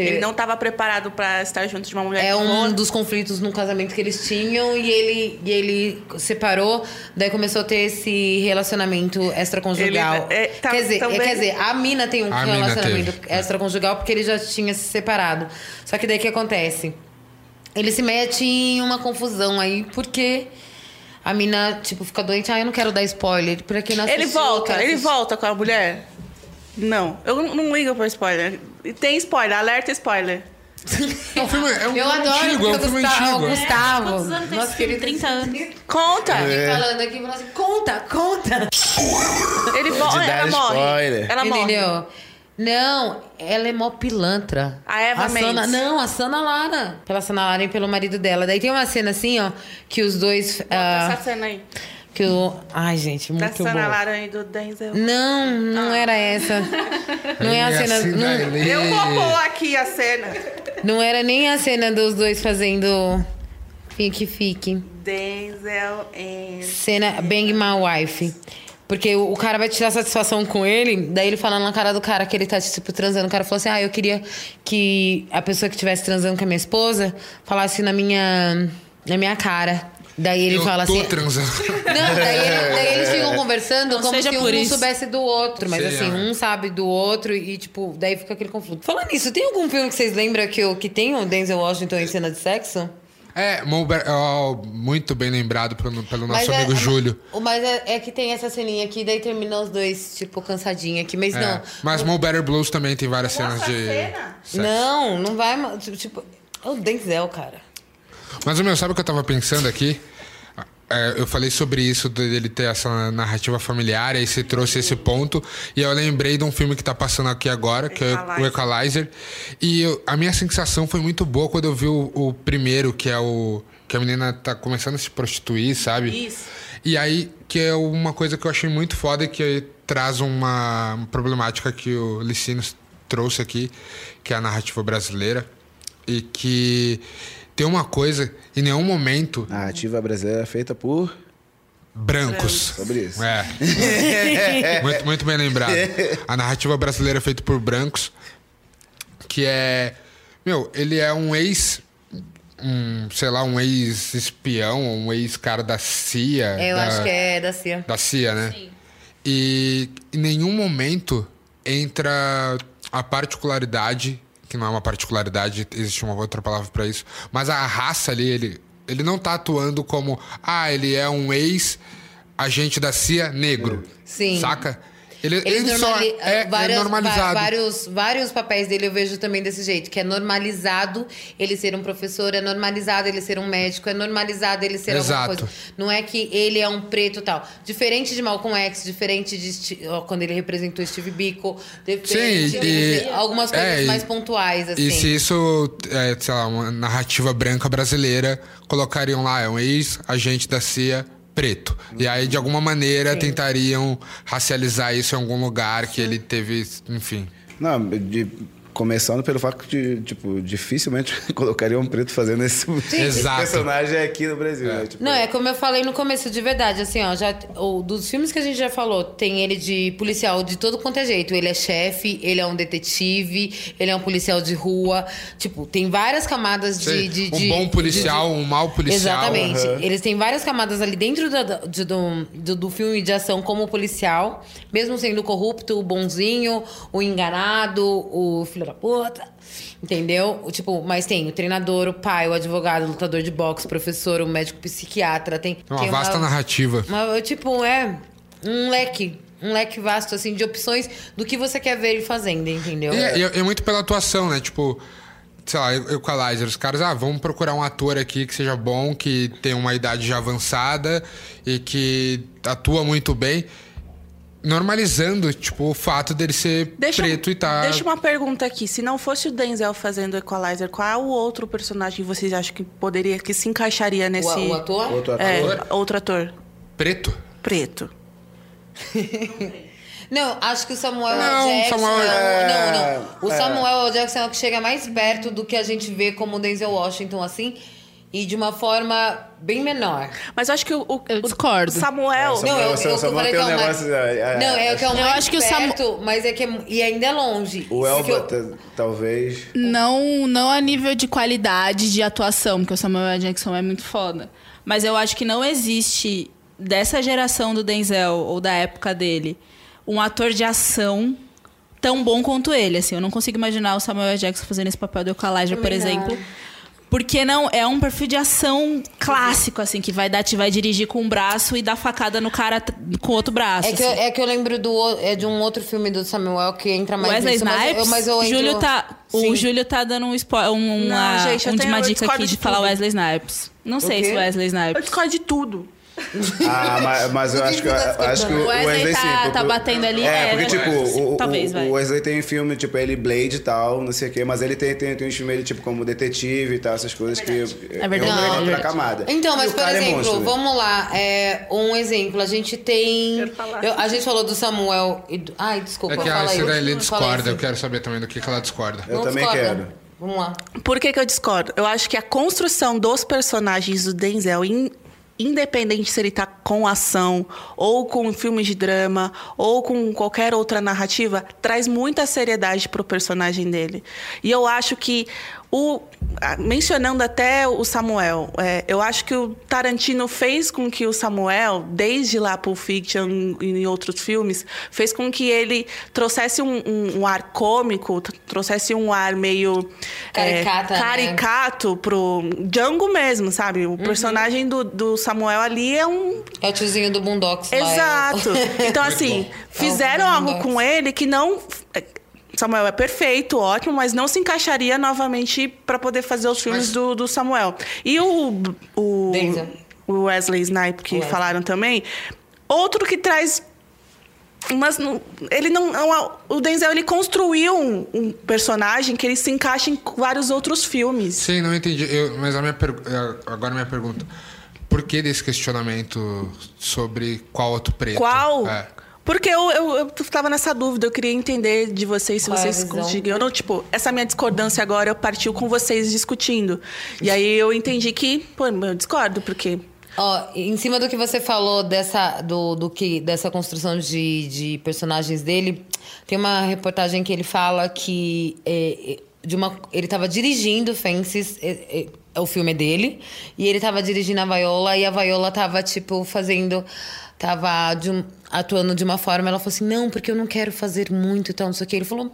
Ele não estava preparado para estar junto de uma mulher É um dos conflitos no casamento que eles tinham e ele, e ele separou, daí começou a ter esse relacionamento extraconjugal. Ele- é, tá- quer, dizer, também- é, quer dizer, a mina tem um A relacionamento teve. extraconjugal porque ele já tinha se separado. Só que daí o que acontece? Ele se mete em uma confusão aí porque a mina, tipo, fica doente. Ah, eu não quero dar spoiler. Pra quem não Ele assistiu, volta, cara, ele volta com a mulher? Não, eu não- não ligo pra spoiler. E Tem spoiler, alerta spoiler. É um filme, é um Eu filme adoro antigo, é um filme Gustavo, antigo. Gustavo. Quantos anos tem filme? querido 30 anos. Conta! É. falando aqui, falando assim, conta, conta. Ele dar ela morre. spoiler. Ela morre. Entendeu? Não, ela é mó pilantra. A Eva Sana, Mendes. Não, a Sana Lara. Pela Sana Lara e pelo marido dela. Daí tem uma cena assim, ó, que os dois... ah, Essa cena aí. Que o... Ai, gente, Da muito Sana bom. Lara e do Denzel. Não, não era essa. Não é a É cena... assim, Não, daí. Eu vou pôr aqui a cena. não era nem a cena dos dois fazendo... Fique, fique. Denzel and... Cena Bang My Wife. Porque o, cara vai tirar satisfação com ele, daí ele falando na cara do cara que ele tá, tipo, transando. O cara falou assim: Ah, eu queria que a pessoa que estivesse transando com a minha esposa falasse na minha, na minha cara. Daí ele eu fala tô assim. transando. Não, daí, ele- daí eles ficam conversando Não como se um isso. soubesse do outro. Mas Sei, assim, é. um sabe do outro e, tipo, daí fica aquele conflito. Falando nisso, tem algum filme que vocês lembram que, o- que tem o Denzel Washington em cena de sexo? É, muito bem lembrado pelo, pelo nosso Mas é- amigo Júlio. O- Mas é, é que tem essa ceninha aqui, daí termina os dois, tipo, cansadinho aqui. Mas É, não. Mas Mo Better Blues também tem várias cenas de. sexo. Não, não vai. Tipo, é o Denzel, cara. Mas, meu, sabe o que eu tava pensando aqui? é, eu falei sobre isso, dele ter essa narrativa familiar, aí você trouxe esse ponto. E eu lembrei de um filme que tá passando aqui agora, que é o Equalizer. E eu- a minha sensação foi muito boa quando eu vi o, o primeiro, que é o. que a menina tá começando a se prostituir, sabe? Isso. E aí, que é uma coisa que eu achei muito foda e que traz uma problemática que o Licinos trouxe aqui, que é a narrativa brasileira. E que tem uma coisa, em nenhum momento. A narrativa brasileira é feita por. Brancos. Sobre isso. É. muito, muito bem lembrado. A narrativa brasileira é feita por brancos, que é. Meu, ele é um ex. Um, sei lá, um ex-espião, um ex-cara da CIA. É, eu da- acho que é da CIA. Da CIA, né? E em nenhum momento entra a particularidade, que não é uma particularidade, existe uma outra palavra pra isso, mas a raça ali, ele, ele não tá atuando como, ah, ele é um ex-agente da CIA negro. Sim. Saca? Ele, Eles ele só é, é várias- normalizado. va- vários, vários papéis dele eu vejo também desse jeito, que é normalizado ele ser um professor, é normalizado ele ser um médico, é normalizado ele ser Exato. alguma coisa. Não é que ele é um preto tal. Diferente de Malcolm X, diferente de ó, quando ele representou Steve Biko, diferente Sim, de e- algumas coisas é, mais pontuais, assim. E se isso, é, sei lá, uma narrativa branca brasileira, colocariam lá, é um ex-agente da CIA preto. E aí, de alguma maneira, tentariam racializar isso em algum lugar que ele teve, enfim. Não, de- começando pelo fato de, tipo, dificilmente colocaria um preto fazendo esse, esse Exato. personagem aqui no Brasil. né? Tipo, Não, é como eu falei no começo, de verdade, assim, ó, já, o, dos filmes que a gente já falou, tem ele de policial de todo quanto é jeito. Ele é chefe, ele é um detetive, ele é um policial de rua. Tipo, tem várias camadas de. Sei, de- um de- bom policial, de- um mau policial. Exatamente. Aham. Eles têm várias camadas ali dentro da- de- do, do, do filme de ação como policial, mesmo sendo corrupto, o bonzinho, o enganado, o filho da puta. Entendeu? Tipo, mas tem o treinador, o pai, o advogado, o lutador de boxe, o professor, o médico psiquiatra. Tem, É uma tem vasta narrativa. uma- tipo, é um leque. Um leque vasto, assim, de opções do que você quer ver ele fazendo, entendeu? É, e é muito pela atuação, né? Tipo, sei lá, Equalizer, os caras, ah, vamos procurar um ator aqui que seja bom, que tem uma idade já avançada e que atua muito bem. Normalizando, tipo, o fato dele ser preto e tá. Deixa uma pergunta aqui. Se não fosse o Denzel fazendo Equalizer, qual é o outro personagem que vocês acham que poderia, que se encaixaria nesse... o ator? Outro É, ator? outro ator. Preto? Preto. Não, acho que o Samuel Não. Jackson. Samuel- é o- é, não, não. O é. Samuel. Jackson é o que chega mais perto do que a gente vê como Denzel Washington, assim. E de uma forma bem menor. Mas eu acho que o, o, Eu discordo. o Samuel... Não, eu, eu, eu falei que é o mais... negócio, é, é, Não, é o que é o Eu mais acho que o Samu- perto, mas é que é, e ainda é longe. O Elba, eu- ta- talvez. Não, não a nível de qualidade de atuação, porque o Samuel L. Jackson é muito foda. Mas eu acho que não existe, dessa geração do Denzel, ou da época dele, um ator de ação tão bom quanto ele. Assim, eu não consigo imaginar o Samuel L. Jackson fazendo esse papel do Equalizer, por Também não. Porque não é um perfil de ação clássico, assim, que vai dar, te vai dirigir com um braço e dar facada no cara com outro braço. É que, eu, assim. é que eu lembro do, o- é de um outro filme do Samuel que entra mais Wesley nisso, mas eu- Snipes, mas eu entro- Júlio tá, o Sim. Júlio tá dando um, spo, um, uma, gente, eu um uma eu dica aqui de de falar. Wesley Snipes. Não sei se Wesley Eu Snipes. discordo de tudo. Ah, mas, mas eu acho que, acho que o O Wesley Wesley tá- sim. porque- tá batendo ali, É, é, porque, tipo, o, o- vai. o Wesley tem filme, tipo, ele Blade e tal, não sei o quê, mas ele tem, tem, tem uns filmes, ele, tipo, como detetive e tal, essas coisas que. É verdade, É é outra verdade. camada. Então, mas por é exemplo, monstro, né? vamos lá. É, um exemplo, a gente tem. eu- a gente falou do Samuel e do. Ai, desculpa, É que a aí, discorda, eu quero saber também do que, que ela discorda. Eu Não também discorda? quero. Vamos lá. Por que, que eu discordo? Eu acho que a construção dos personagens do Denzel, in- independente se ele tá com ação, ou com filmes de drama, ou com qualquer outra narrativa, traz muita seriedade pro personagem dele. E eu acho que o. Mencionando até o Samuel, é, eu acho que o Tarantino fez com que o Samuel, desde lá Pulp Fiction e em outros filmes, fez com que ele trouxesse um, um- um ar cômico, tr- trouxesse um ar meio é, Caricata, né? caricato pro Django mesmo, sabe? O personagem do, do Samuel ali é um É o tiozinho do Boondocks lá, é o- Exato. Então, assim, fizeram É o algo com ele que não. Samuel é perfeito, ótimo, mas não se encaixaria novamente para poder fazer os filmes do, do Samuel. E o. o Denzel. o Wesley Snipe, que Wesley. falaram também. Outro que traz. Mas ele não. não- O Denzel ele construiu um, um personagem que ele se encaixa em vários outros filmes. Sim, não entendi. Eu- mas a minha per- eh, agora a minha pergunta. Por que desse questionamento sobre qual outro preto? Qual? É. Porque eu, eu, eu tava nessa dúvida, eu queria entender de vocês se Qual é vocês conseguiram. Não, tipo, essa minha discordância agora eu partiu com vocês discutindo. E aí eu entendi que, pô, eu discordo, porque. Ó, em cima do que você falou dessa, do, do que, dessa construção de, de personagens dele, tem uma reportagem que ele fala que é, é, de uma, ele estava dirigindo Fences, é, é, o filme é dele, e ele estava dirigindo a Viola, e a Viola tava, tipo, fazendo. Tava de um- atuando de uma forma, ela falou assim: não, porque eu não quero fazer muito e tal, não sei o que. Ele falou.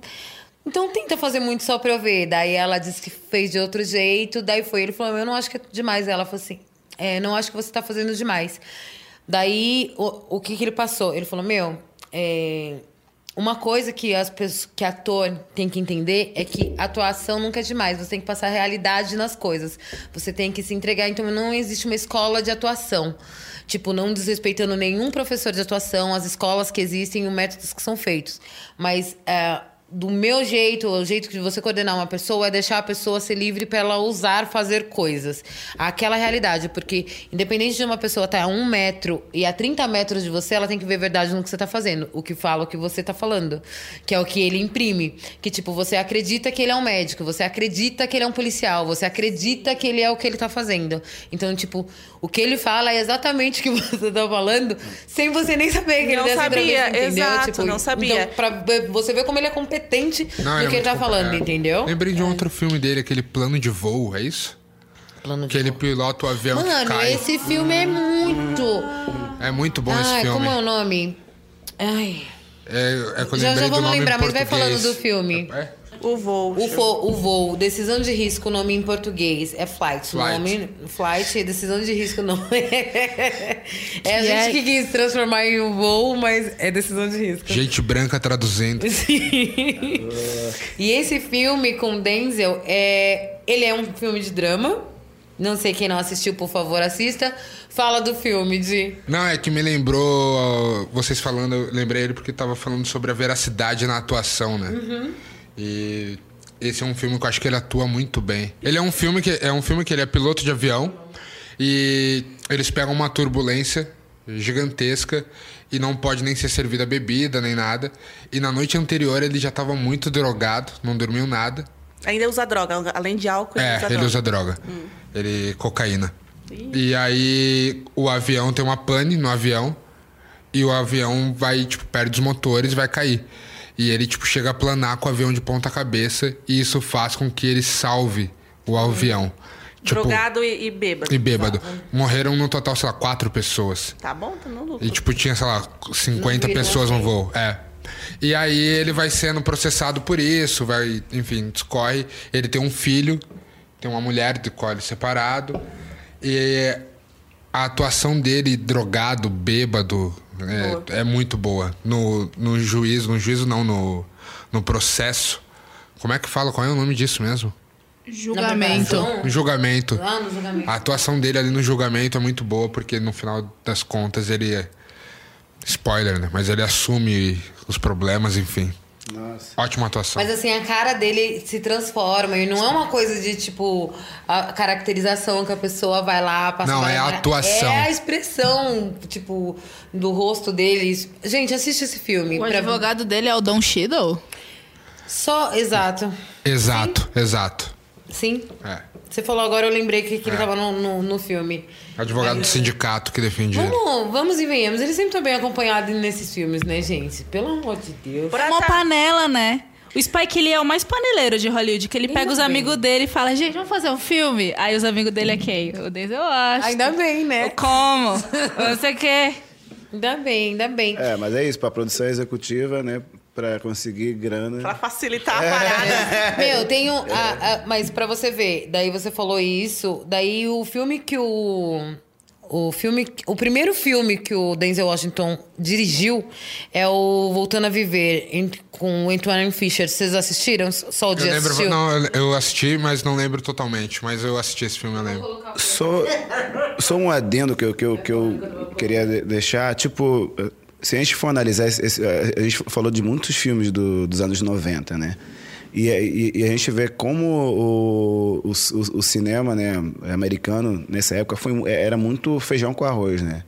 Então tenta fazer muito só pra eu ver. Daí ela disse que fez de outro jeito. Daí foi. Ele falou: Eu não acho que é demais. Ela falou assim: é, Não acho que você tá fazendo demais. Daí o, o que, que ele passou? Ele falou: Meu, é, uma coisa que as pessoas, que ator tem que entender é que atuação nunca é demais. Você tem que passar realidade nas coisas. Você tem que se entregar. Então não existe uma escola de atuação. Tipo, não desrespeitando nenhum professor de atuação, as escolas que existem e os métodos que são feitos. Mas é, do meu jeito, o jeito de você coordenar uma pessoa é deixar a pessoa ser livre para ela usar, fazer coisas. Aquela realidade, porque independente de uma pessoa estar a um metro e a 30 metros de você, ela tem que ver verdade no que você tá fazendo. O que fala o que você tá falando. Que é o que ele imprime. Que, tipo, você acredita que ele é um médico, você acredita que ele é um policial, você acredita que ele é o que ele tá fazendo. Então, tipo, o que ele fala é exatamente o que você tá falando, sem você nem saber que Não ele sabia, exato, Tipo, não sabia. Então, pra você ver como ele é competente Não, no é que ele muito tá compl- falando, é. entendeu? Lembrei de um outro filme dele, aquele Plano de Voo, é isso? Plano que ele pilota o avião que Mano, cai. esse filme é muito. É muito bom esse Ai, filme. como é o nome? Ai. É, é que eu Já, lembrei já do vamos nome lembrar, em mas vai português. falando do filme. O voo. O, fo- o voo, decisão de risco, o nome em português é flight. O Flight. nome, flight, decisão de risco, não é. É a gente é- que quis transformar em um voo, mas é decisão de risco. Gente branca traduzindo. Sim. e esse filme com Denzel, é, ele é um filme de drama. Não sei quem não assistiu, por favor, assista. Fala do filme de. Não, é que me lembrou, vocês falando, eu lembrei ele porque tava falando sobre a veracidade na atuação, né? Uhum. E esse é um filme que eu acho que ele atua muito bem. Ele é um filme que é um filme que ele é piloto de avião e eles pegam uma turbulência gigantesca e não pode nem ser servida bebida nem nada. E na noite anterior ele já tava muito drogado, não dormiu nada. Ainda usa droga, além de álcool, ele É, usa ele droga. usa droga. Ele cocaína. E aí o avião tem uma pane no avião e o avião vai, tipo, perde os motores e vai cair. E ele, tipo, chega a planar com o avião de ponta cabeça e isso faz com que ele salve o avião. Tipo, Drogado e, e bêbado. e bêbado. Morreram no total, sei lá, quatro pessoas. Tá bom, tá no lucro. E, tipo, tinha, sei lá, 50 Não vi, pessoas no voo. É. E aí ele vai sendo processado por isso, vai, enfim, discorre. Ele tem um filho, tem uma mulher de cole separado. E a atuação dele, drogado, bêbado, é, é muito boa. No, no juízo, no juízo não, no, no processo. Como é que fala? Qual é o nome disso mesmo? Julgamento. No julgamento. Lá no julgamento. A atuação dele ali no julgamento é muito boa, porque no final das contas ele é. Spoiler, né? Mas ele assume os problemas, enfim. Nossa. Ótima atuação. Mas assim, a cara dele se transforma. E não é uma coisa de, tipo, a caracterização que a pessoa vai lá passar. Não, é a atuação. É a expressão, tipo, do rosto deles. Gente, assiste esse filme. O pra- advogado dele é o Don Cheadle? Só, exato. Exato, exato. Sim. É. Você falou agora, eu lembrei que, que ele É. tava no, no, no filme. Advogado do sindicato que defende ele. Vamos, vamos e venhamos. Ele sempre tá bem acompanhado nesses filmes, né, gente? Pelo amor de Deus. É uma panela, né? O Spike Lee é o mais paneleiro de Hollywood, que ele pega Ainda os bem. amigos dele e fala, gente, vamos fazer um filme? Aí os amigos dele é quem? O Denzel Washington. Ainda bem, né? O como? Não sei o quê. Ainda bem, ainda bem. É, mas é isso, pra produção executiva, né? Pra conseguir grana. Pra facilitar a parada. Meu, tem um. a- a- mas pra você ver, daí você falou isso, daí o filme que o. o filme, o primeiro filme que o Denzel Washington dirigiu é o Voltando a Viver em- com o Antoine Fisher. Vocês assistiram? Só o Eu dia lembro, assistiu? não, eu- eu assisti, mas não lembro totalmente. Mas eu assisti esse filme, eu lembro. Só, só um adendo que eu, que eu, que eu queria de- deixar. Tipo, se a gente for analisar, esse- esse- a gente falou de muitos filmes do- dos anos 90, né? E, e- e a gente vê como o, o, o- cinema né, americano, nessa época, foi, um- era muito feijão com arroz, né?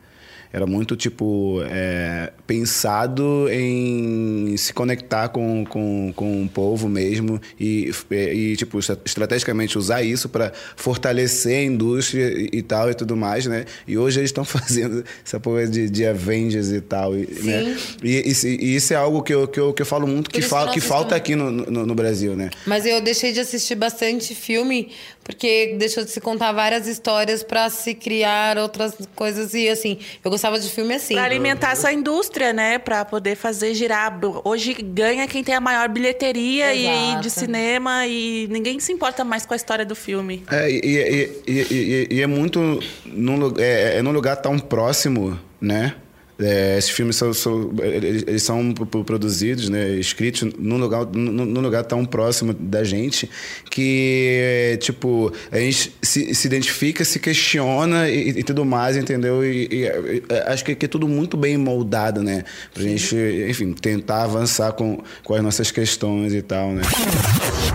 Era muito, tipo, é, pensado em se conectar com, com, com o povo mesmo e, e tipo, estra- estrategicamente usar isso para fortalecer a indústria e, e tal e tudo mais, né? E hoje eles estão fazendo essa porra de, de Avengers e tal, e, né? E, e, e isso é algo que eu, que eu, que eu falo muito Por que, fal, que falta aqui no, no, no Brasil, né? Mas eu deixei de assistir bastante filme porque deixou de se contar várias histórias pra se criar outras coisas e assim, eu gostava de filme assim. Pra alimentar essa indústria, né? Pra poder fazer girar. Hoje ganha quem tem a maior bilheteria e, de cinema e ninguém se importa mais com a história do filme. É, e, e- e- e- e é muito. Num, é, é num lugar tão próximo, né? É, esses filmes são, são- eles, são pro- pro- produzidos, né, escritos num lugar, num, lugar tão próximo da gente que, tipo, a gente se, se identifica, se questiona e, e tudo mais, entendeu? E, e, e, acho que, que é tudo muito bem moldado, né? Pra gente, enfim, tentar avançar com, com as nossas questões e tal, né?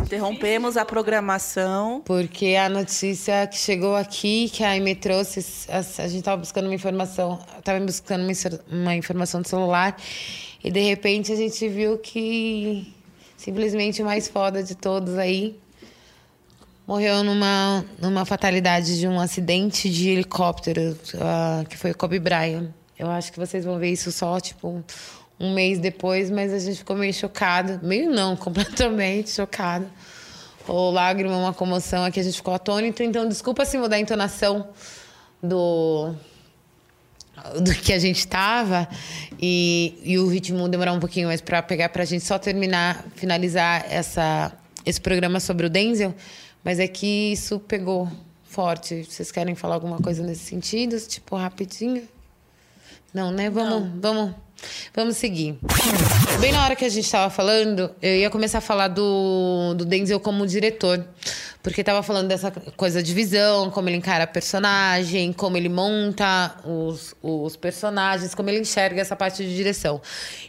Interrompemos a programação. Porque a notícia que chegou aqui, que a Aime trouxe, a, a gente estava buscando uma informação, estava buscando uma, uma informação do celular, e de repente a gente viu que simplesmente o mais foda de todos aí morreu numa, numa fatalidade de um acidente de helicóptero, ah, que foi Kobe Bryant. Eu acho que vocês vão ver isso só, tipo, um mês depois, mas a gente ficou meio chocado. Meio não, completamente chocado. O lágrima, uma comoção aqui, a gente ficou atônito. Então, desculpa se mudar a entonação do, do que a gente tava e, e o ritmo demorar um pouquinho mais para pegar pra gente só terminar, finalizar essa, esse programa sobre o Denzel. Mas é que isso pegou forte. Vocês querem falar alguma coisa nesse sentido? Tipo, rapidinho? Não, né? Vamos, vamos, vamos seguir. Bem na hora que a gente estava falando, eu ia começar a falar do, do Denzel como diretor. Porque tava falando dessa coisa de visão, como ele encara a personagem, como ele monta os, os personagens, como ele enxerga essa parte de direção.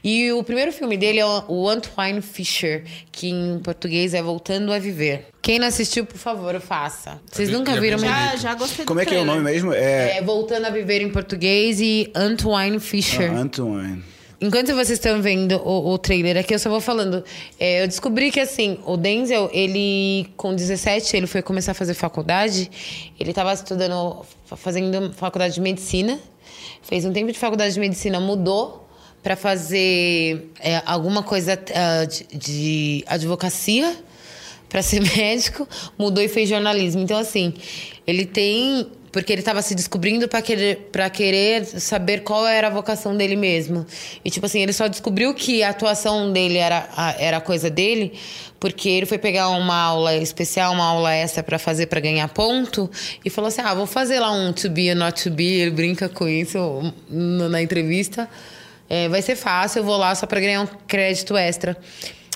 E o primeiro filme dele é o Antoine Fisher, que em português é Voltando a Viver. Quem não assistiu, por favor, faça. Vocês nunca viram Já, já gostei do Como é que é o nome mesmo? É. é Voltando a Viver em português e Antoine Fisher. Ah, Antoine. Enquanto vocês estão vendo o, o trailer aqui, eu só vou falando. É, eu descobri que, assim, o Denzel, ele, com 17, ele foi começar a fazer faculdade. Ele estava estudando, fa- fazendo faculdade de medicina. Fez um tempo de faculdade de medicina, mudou para fazer é, alguma coisa ah, de, de advocacia para ser médico, mudou e fez jornalismo. Então, assim, ele tem. Porque ele estava se descobrindo para querer, querer saber qual era a vocação dele mesmo. E, tipo assim, ele só descobriu que a atuação dele era a, era coisa dele porque ele foi pegar uma aula especial, uma aula extra para fazer para ganhar ponto e falou assim: ah, vou fazer lá um to be or not to be. Ele brinca com isso na entrevista. É, vai ser fácil, eu vou lá só para ganhar um crédito extra.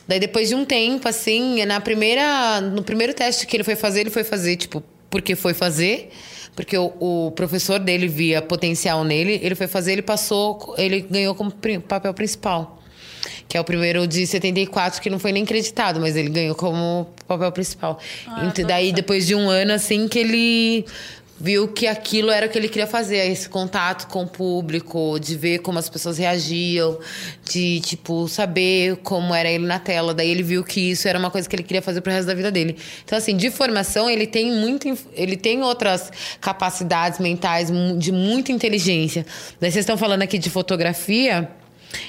Daí depois de um tempo, assim, na primeira, no primeiro teste que ele foi fazer, ele foi fazer, tipo, porque foi fazer, porque o, o professor dele via potencial nele, ele foi fazer, ele passou, ele ganhou como papel principal. Que é o primeiro de 74, que não foi nem creditado, mas ele ganhou como papel principal. Ah, então, daí, depois de um ano, assim, que ele viu que aquilo era o que ele queria fazer, esse contato com o público, de ver como as pessoas reagiam, de, tipo, saber como era ele na tela. Daí ele viu que isso era uma coisa que ele queria fazer pro resto da vida dele. Então, assim, de formação, ele tem muito, ele tem outras capacidades mentais de muita inteligência. Daí vocês estão falando aqui de fotografia,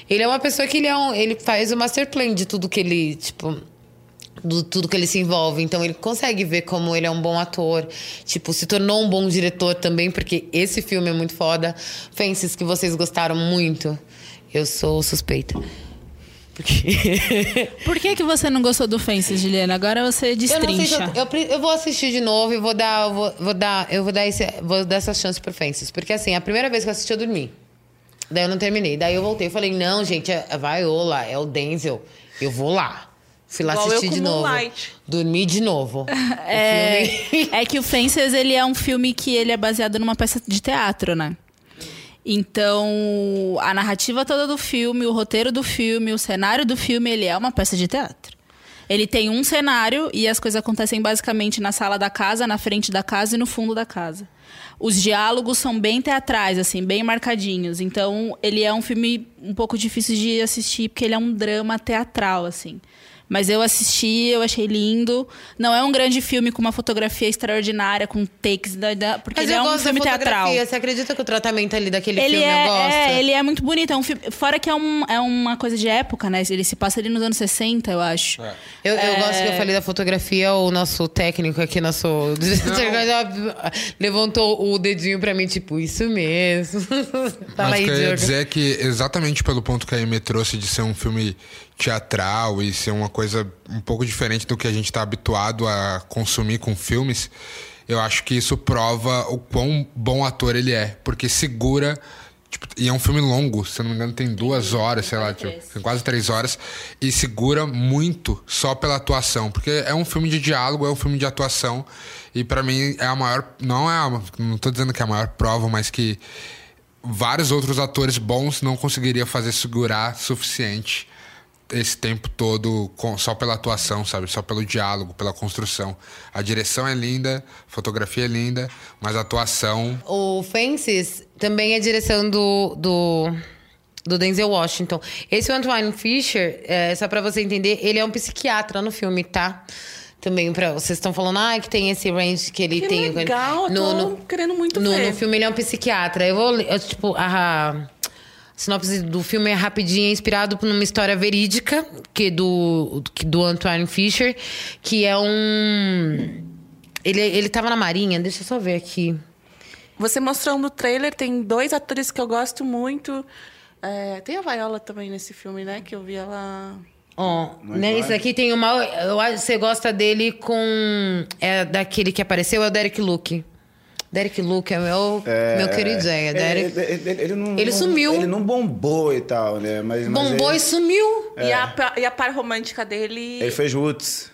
ele é uma pessoa que ele, é um, ele faz o master plan de tudo que ele, tipo, do tudo que ele se envolve. Então ele consegue ver como ele é um bom ator. Tipo, se tornou um bom diretor também, porque esse filme é muito foda. Fences que vocês gostaram muito. Eu sou suspeita. Porque... Por que, que você não gostou do Fences, Juliana? Agora você Eu, não sei se destrincha. eu, eu, eu vou assistir de novo e vou dar, eu vou, vou dar, eu vou dar, esse, vou dar essa chance pro Fences. Porque assim, a primeira vez que eu assisti, eu dormi. Daí eu não terminei. Daí eu voltei e falei, não, gente, é a Viola, é o Denzel. Eu vou lá. Fui lá Igual assistir de novo. Moonlight. Dormi de novo. É, é que o Fences, ele é um filme que ele é baseado numa peça de teatro, né? Então, a narrativa toda do filme, o roteiro do filme, o cenário do filme, ele é uma peça de teatro. Ele tem um cenário e as coisas acontecem basicamente na sala da casa, na frente da casa e no fundo da casa. Os diálogos são bem teatrais, assim, bem marcadinhos. Então, ele é um filme um pouco difícil de assistir, porque ele é um drama teatral, assim. Mas eu assisti, eu achei lindo. Não é um grande filme com uma fotografia extraordinária, com takes, da, da- porque Mas ele eu é um gosto filme da teatral. Você acredita que o tratamento ali daquele Ele filme é, eu gosto? é, ele é muito bonito. É um filme, fora que é, um, é uma coisa de época, né? Ele se passa ali nos anos 60, eu acho. Eu, eu É. gosto que eu falei da fotografia, o nosso técnico aqui, nosso. levantou o dedinho pra mim, tipo, isso mesmo. Fala Mas aí, o que eu ia dizer é que exatamente pelo ponto que a Amy trouxe de ser um filme teatral e ser uma coisa um pouco diferente do que a gente está habituado a consumir com filmes, eu acho que isso prova o quão bom ator ele é, porque segura tipo, e é um filme longo, se não me engano tem duas horas, sei lá, tipo, tem quase três horas e segura muito só pela atuação, porque é um filme de diálogo, é um filme de atuação e pra mim é a maior, não é, a, não tô dizendo que é a maior prova, mas que vários outros atores bons não conseguiria fazer segurar suficiente esse tempo todo com- só pela atuação, sabe? Só pelo diálogo, pela construção. A direção é linda, a fotografia é linda, mas a atuação. O Fences também é direção do, do, do Denzel Washington. Esse Antoine Fisher, é, só pra você entender, ele é um psiquiatra no filme, tá? Também pra. Vocês estão falando, ah, que tem esse range que ele Que tem. legal, eu tô querendo muito no, ver. no filme ele é um psiquiatra. Eu vou. ler- eu, tipo, a. sinopse do filme é rapidinha, é inspirado por uma história verídica que do, que do Antoine Fisher, que é um. Ele, ele tava na Marinha, deixa eu só ver aqui. Você mostrando o trailer, tem dois atores que eu gosto muito. É, tem a Viola também nesse filme, né? Que eu vi ela. Ó, né, isso aqui tem uma. Eu acho que você gosta dele com. É daquele que apareceu, é o Derek Luke. Derek Luke é meu, meu queridinho. É Derek... Ele, ele- ele não, Ele não- sumiu. Ele não bombou e tal, né? Mas, mas Bombou ele, e sumiu. E, a, pa- e a par romântica dele. ele fez Roots.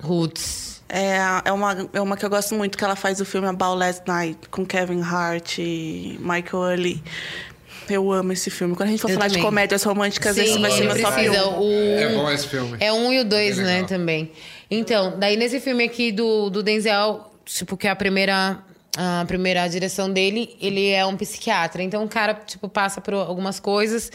Roots. É, é, uma, é uma que eu gosto muito, que ela faz o filme About Last Night, com Kevin Hart e Michael Early. Eu amo esse filme. Quando a gente for Eu falar de também. comédias românticas, Sim, esse vai ser meu top precisa. 1. O... É bom esse filme. É um e o dois, Bem né, também. Então, daí nesse filme aqui do, do Denzel, tipo, que é a primeira, a primeira direção dele, ele é um psiquiatra. Então o cara, tipo, passa por algumas coisas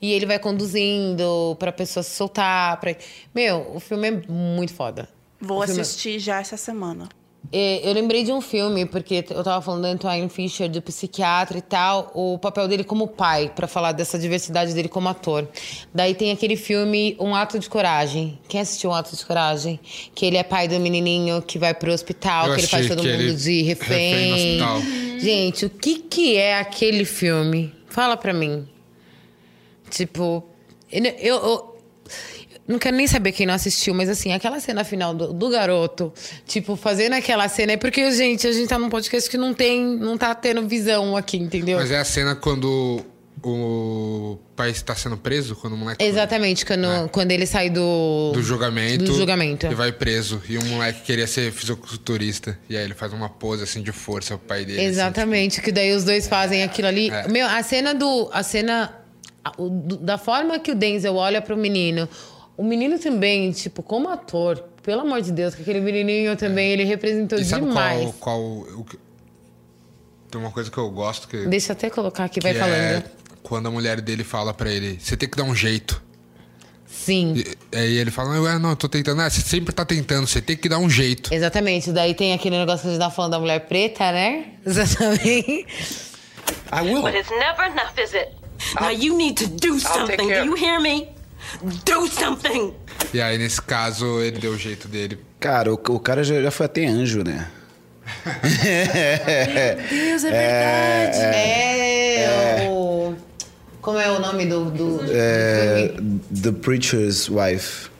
e ele vai conduzindo pra pessoa se soltar. Pra... Meu, o filme é muito foda. Vou filme- assistir já essa semana. É, Eu lembrei de um filme, porque eu tava falando do Antoine Fisher, do psiquiatra e tal, o papel dele como pai, pra falar dessa diversidade dele como ator. Daí tem aquele filme Um Ato de Coragem. Quem assistiu Um Ato de Coragem? Que ele é pai do menininho que vai pro hospital, Eu que ele faz todo mundo de refém refém. Gente, o que que é aquele filme? Fala pra mim. Tipo, eu- eu não quero nem saber quem não assistiu, mas assim, aquela cena final do, do garoto, tipo, fazendo aquela cena, é porque, gente, a gente tá num podcast que não tem, não tá tendo visão aqui, entendeu? Mas é a cena quando o pai está sendo preso, quando o moleque Exatamente, quando, quando ele sai do. do julgamento, Do julgamento. e vai preso. E o moleque queria ser fisiculturista. E aí ele faz uma pose assim de força ao pai dele. assim, Exatamente, que daí os dois fazem aquilo ali. É. Meu, a cena do. A cena. o- da forma que o Denzel olha pro menino. O menino também, tipo, como ator, pelo amor de Deus, que aquele menininho também, ele representou E sabe demais. qual, qual o que- Tem uma coisa que eu gosto que, Deixa eu até colocar aqui, vai falando. é quando a mulher dele fala pra ele, você tem que dar um jeito. Sim. E, aí ele fala, Ué, não, eu tô tentando. Ah, você sempre tá tentando, você tem que dar um jeito. Exatamente, daí tem aquele negócio que a gente tá falando da mulher preta, né? Exatamente. I will. But it's never enough, is it? Now you need to do something. Do you hear me? Do something. E aí, nesse caso, ele deu o jeito dele. Cara, o, o cara já, já foi até anjo, né? Deus, é É, verdade. É, o... Como é o nome do. do, do É? The Preacher's Wife.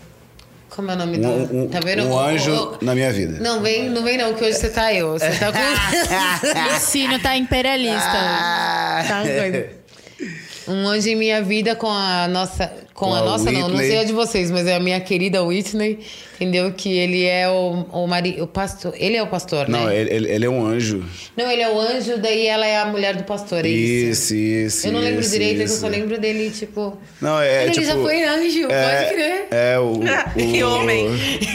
Como é o nome do. Um, um, tá vendo? um O- anjo o- na minha vida. Não, vem, não vem não, que hoje você tá eu. Você tá com. Lucínio tá imperialista. Tá doido. Um anjo em minha vida com a nossa. Com, Com a a nossa, não, não Whitney. sei a de vocês, mas é a minha querida Whitney, entendeu? Que ele é o, o, mari, o pastor. Ele é o pastor, Não, né? ele, ele- ele é um anjo. Não, ele é o anjo, daí ela é a mulher do pastor, é isso. Isso, isso. eu não lembro isso, direito, é que eu isso. só lembro dele, tipo. Não, é ele tipo. já foi anjo, é, pode crer. É, o. Que o- homem.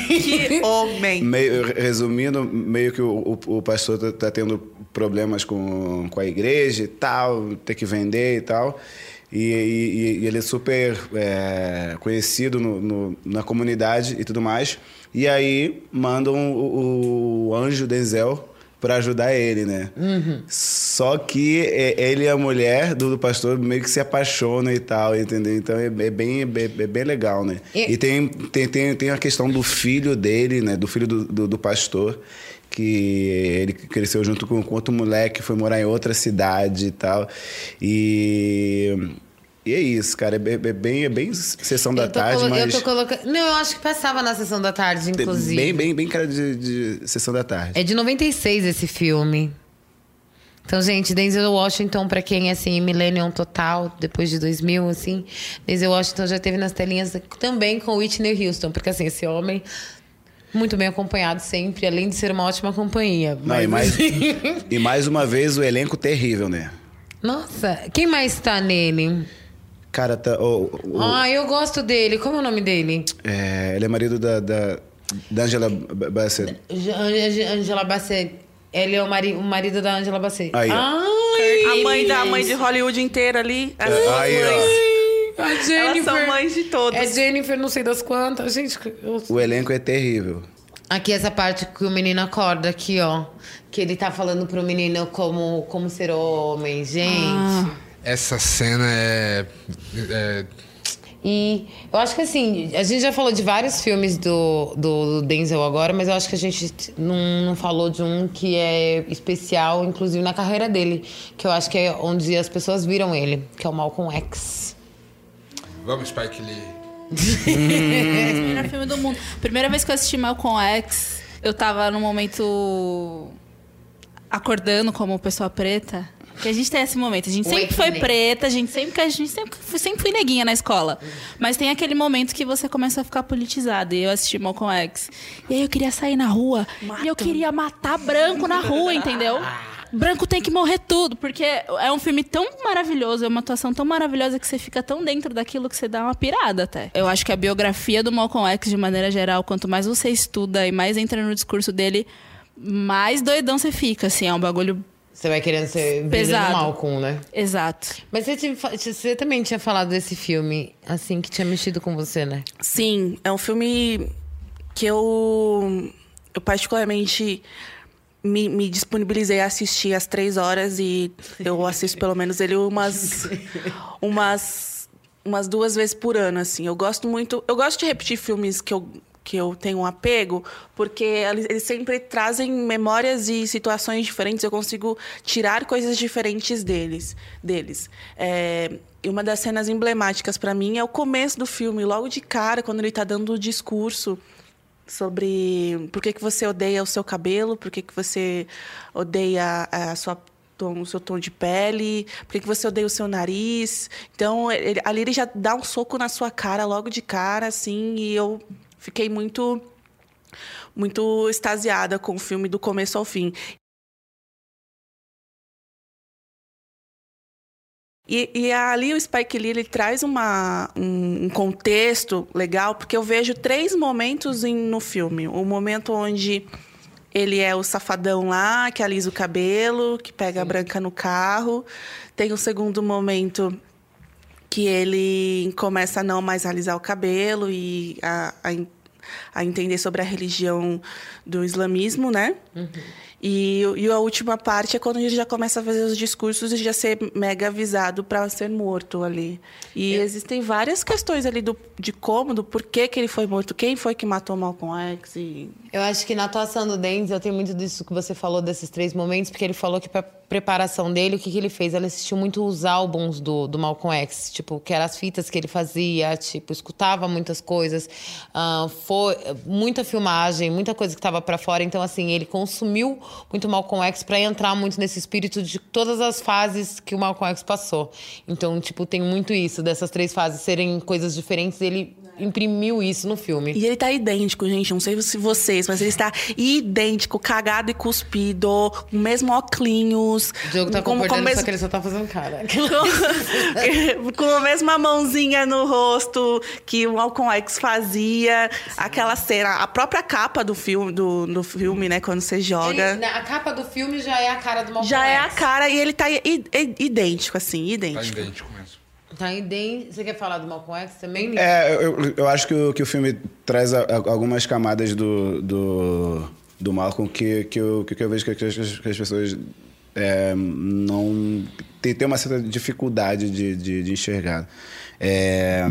Que homem. Meio, resumindo, meio que o, o, o pastor tá, tá tendo problemas com, com a igreja e tal, ter que vender e tal. E, e- e ele é super é, conhecido no- no- na comunidade e tudo mais. E aí mandam o, o anjo Denzel para ajudar ele, né? Uhum. Só que é, ele e a mulher do, do pastor meio que se apaixonam e tal, entendeu? Então é, é bem, é, é bem legal, né? E- E, tem, tem, tem, tem a questão do filho dele, né? Do filho do, do, do pastor, que ele cresceu junto com, com outro moleque, foi morar em outra cidade e tal. E, e é isso, cara. É bem, é bem, sessão da tarde, colo- mas... eu tô colocando. Não, eu acho que passava na sessão da tarde, inclusive. Bem, bem, bem cara de, de sessão da tarde. É de 96 esse filme. Então, gente, Denzel Washington, pra quem é assim, Millennium total, depois de 2000, assim, Denzel Washington já teve nas telinhas também com Whitney Houston, porque assim, esse homem muito bem acompanhado sempre, além de ser uma ótima companhia. Não, e mais, e mais uma vez o elenco terrível, né? Nossa, quem mais tá nele? Cara, tá, o- o- Ah, eu gosto dele. Como é o nome dele? é, ele é marido da, da, da Angela Bassett. Angela Bassett. Ele é o, mari o marido da Angela Bassett. Aí. Ai, A mãe da mãe de Hollywood inteira ali. As É, duas aí, ó. A Jennifer. Elas são mães de todos. É Jennifer, não sei das quantas. Gente, eu... O elenco é terrível. Aqui essa parte que o menino acorda aqui, ó. Que ele tá falando pro menino como, como ser homem, gente. Essa cena é. é E eu acho que assim, a gente já falou de vários filmes do, do Denzel agora, mas eu acho que a gente não, não falou de um que é especial, inclusive na carreira dele. Que eu acho que é onde as pessoas viram ele, que é o Malcolm X. Vamos, Spike Lee. Primeiro filme do mundo. Primeira vez que eu assisti Malcolm X, eu tava num momento acordando como pessoa preta. Que a gente tem esse momento. A gente sempre foi preta, a gente sempre, a gente sempre, fui- sempre fui neguinha na escola. Mas tem aquele momento que você começa a ficar politizado. E eu assisti Malcolm X. E aí eu queria sair na rua. E eu queria matar branco na rua, entendeu? Branco tem que morrer tudo, porque é um filme tão maravilhoso, é uma atuação tão maravilhosa que você fica tão dentro daquilo que você dá uma pirada até. Eu acho que a biografia do Malcolm X, de maneira geral, quanto mais você estuda e mais entra no discurso dele, mais doidão você fica, assim, é um bagulho Você vai querendo ser Pesado. Malcolm, né? exato. Mas você, você também tinha falado desse filme, assim, que tinha mexido com você, né? Sim, é um filme que eu, eu particularmente me, me disponibilizei a assistir às três horas e eu assisto pelo menos ele umas, umas, umas duas vezes por ano, assim. Eu gosto muito... Eu gosto de repetir filmes que eu, que eu tenho um apego, porque eles, sempre trazem memórias e situações diferentes. Eu consigo tirar coisas diferentes deles. deles. É, e uma das cenas emblemáticas para mim é o começo do filme, logo de cara, quando ele está dando o discurso sobre por que, que você odeia o seu cabelo, por que, que você odeia a sua tom- o seu tom de pele, por que, que você odeia o seu nariz. Então, ele- ali ele já dá um soco na sua cara logo de cara, assim, e eu fiquei muito muito extasiada com o filme do começo ao fim. E, e ali o Spike Lee ele traz uma, um, um contexto legal, porque eu vejo três momentos em- no filme. O momento onde ele é o safadão lá, que alisa o cabelo, que pega a branca no carro. Tem o segundo momento que ele começa a não mais alisar o cabelo e a, a, a entender sobre a religião do islamismo, né? E, e a última parte é quando ele já começa a fazer os discursos e já ser mega avisado para ser morto ali. E existem várias questões ali do, de como, do porquê que ele foi morto, quem foi que matou Malcolm X. E... Eu acho que na atuação do Denzel tem muito disso que você falou desses três momentos, porque ele falou que pra preparação dele, o que, que ele fez? Ele assistiu muito os álbuns do, do Malcolm X, tipo, que eram as fitas que ele fazia, tipo, escutava muitas coisas, ah, foi muita filmagem, muita coisa que estava para fora. Então, assim, ele consumiu muito Malcolm X para entrar muito nesse espírito de todas as fases que o Malcolm X passou. Então, tipo, tem muito isso, dessas três fases serem coisas diferentes, ele imprimiu isso no filme. E ele tá idêntico, gente. Não sei se vocês, mas ele está idêntico, cagado e cuspido, com o mesmo óculos. O Diogo tá com- com concordando, o mesmo- só que ele só tá fazendo cara. com, com a mesma mãozinha no rosto que o Malcolm X fazia. Aquela cena, a própria capa do filme, do, do filme, né? Quando você joga. Ele- a capa do filme já é a cara do Malcolm Já é a X. cara e ele tá idêntico, assim, idêntico. idêntico mesmo. Tá idêntico. Você quer falar do Malcolm X também? É, eu, eu acho que o, que o filme traz a- a- algumas camadas do, do, do Malcolm que, que, eu, que eu vejo que, as- que as pessoas é, não. Tem, tem uma certa dificuldade de, de, de enxergar. É,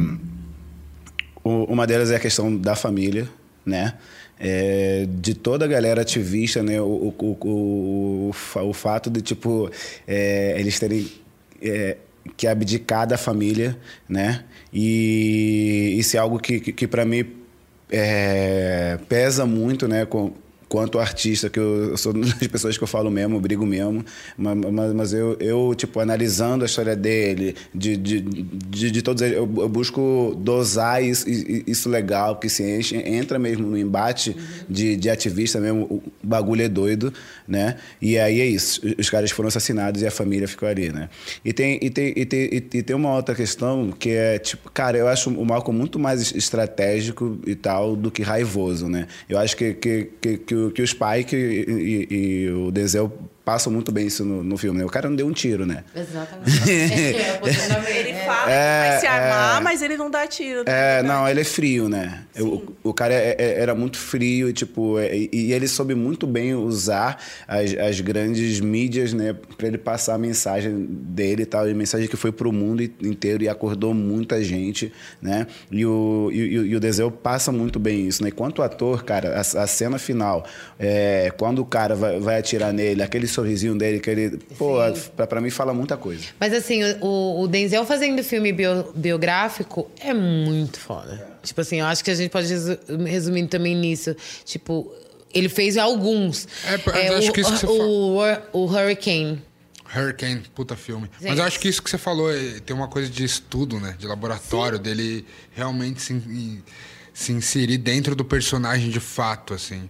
o- uma delas é a questão da família, né? É, de toda a galera ativista, né? O, o, o, o, o fato de, tipo, é, eles terem é, que abdicar da família, né? E isso é algo que, que, que para mim é, pesa muito, né? Quanto artista, que eu, eu sou uma das pessoas que eu falo mesmo, eu brigo mesmo, ma- ma- mas, eu, eu, tipo, analisando a história dele, de, de, de, de todos eles, eu, eu busco dosar isso, isso legal, que se enche, entra mesmo no embate de, de ativista mesmo, o bagulho é doido, né? E aí é isso, os caras foram assassinados e a família ficou ali, né? E tem, e tem, e tem, e tem uma outra questão que é, tipo, cara, eu acho o Malcolm muito mais estratégico e tal do que raivoso, né? Eu acho que, que, que, que, que o Spike e, e- e o Denzel passam muito bem isso no, no filme, né? O cara não deu um tiro, né? Exatamente. Ele fala É, que vai se armar, é. mas ele não dá tiro. né? É, não, ele é frio, né? O, o cara é- é- era muito frio e, tipo, é, e, e ele soube muito bem usar as, as grandes mídias, né? Pra ele passar a mensagem dele e tal, e a mensagem que foi pro mundo inteiro e acordou muita gente, né? E o, e, e o- e Denzel passa muito bem isso, né? Quanto ator, cara, a, a cena final, é, quando o cara vai, vai atirar nele, aquele sorrisinho dele, que ele, pô, pra, pra mim fala muita coisa. Mas assim, o, o Denzel fazendo filme bio- biográfico é muito foda. Tipo assim, eu acho que a gente pode resu- resumir também nisso. Tipo, ele fez alguns. É, mas eu acho o, que isso que você o, o Hurricane. Hurricane, puta filme. Mas Gente. eu acho que isso que você falou é- tem uma coisa de estudo, né? De laboratório, dele realmente se, se inserir dentro do personagem de fato, assim.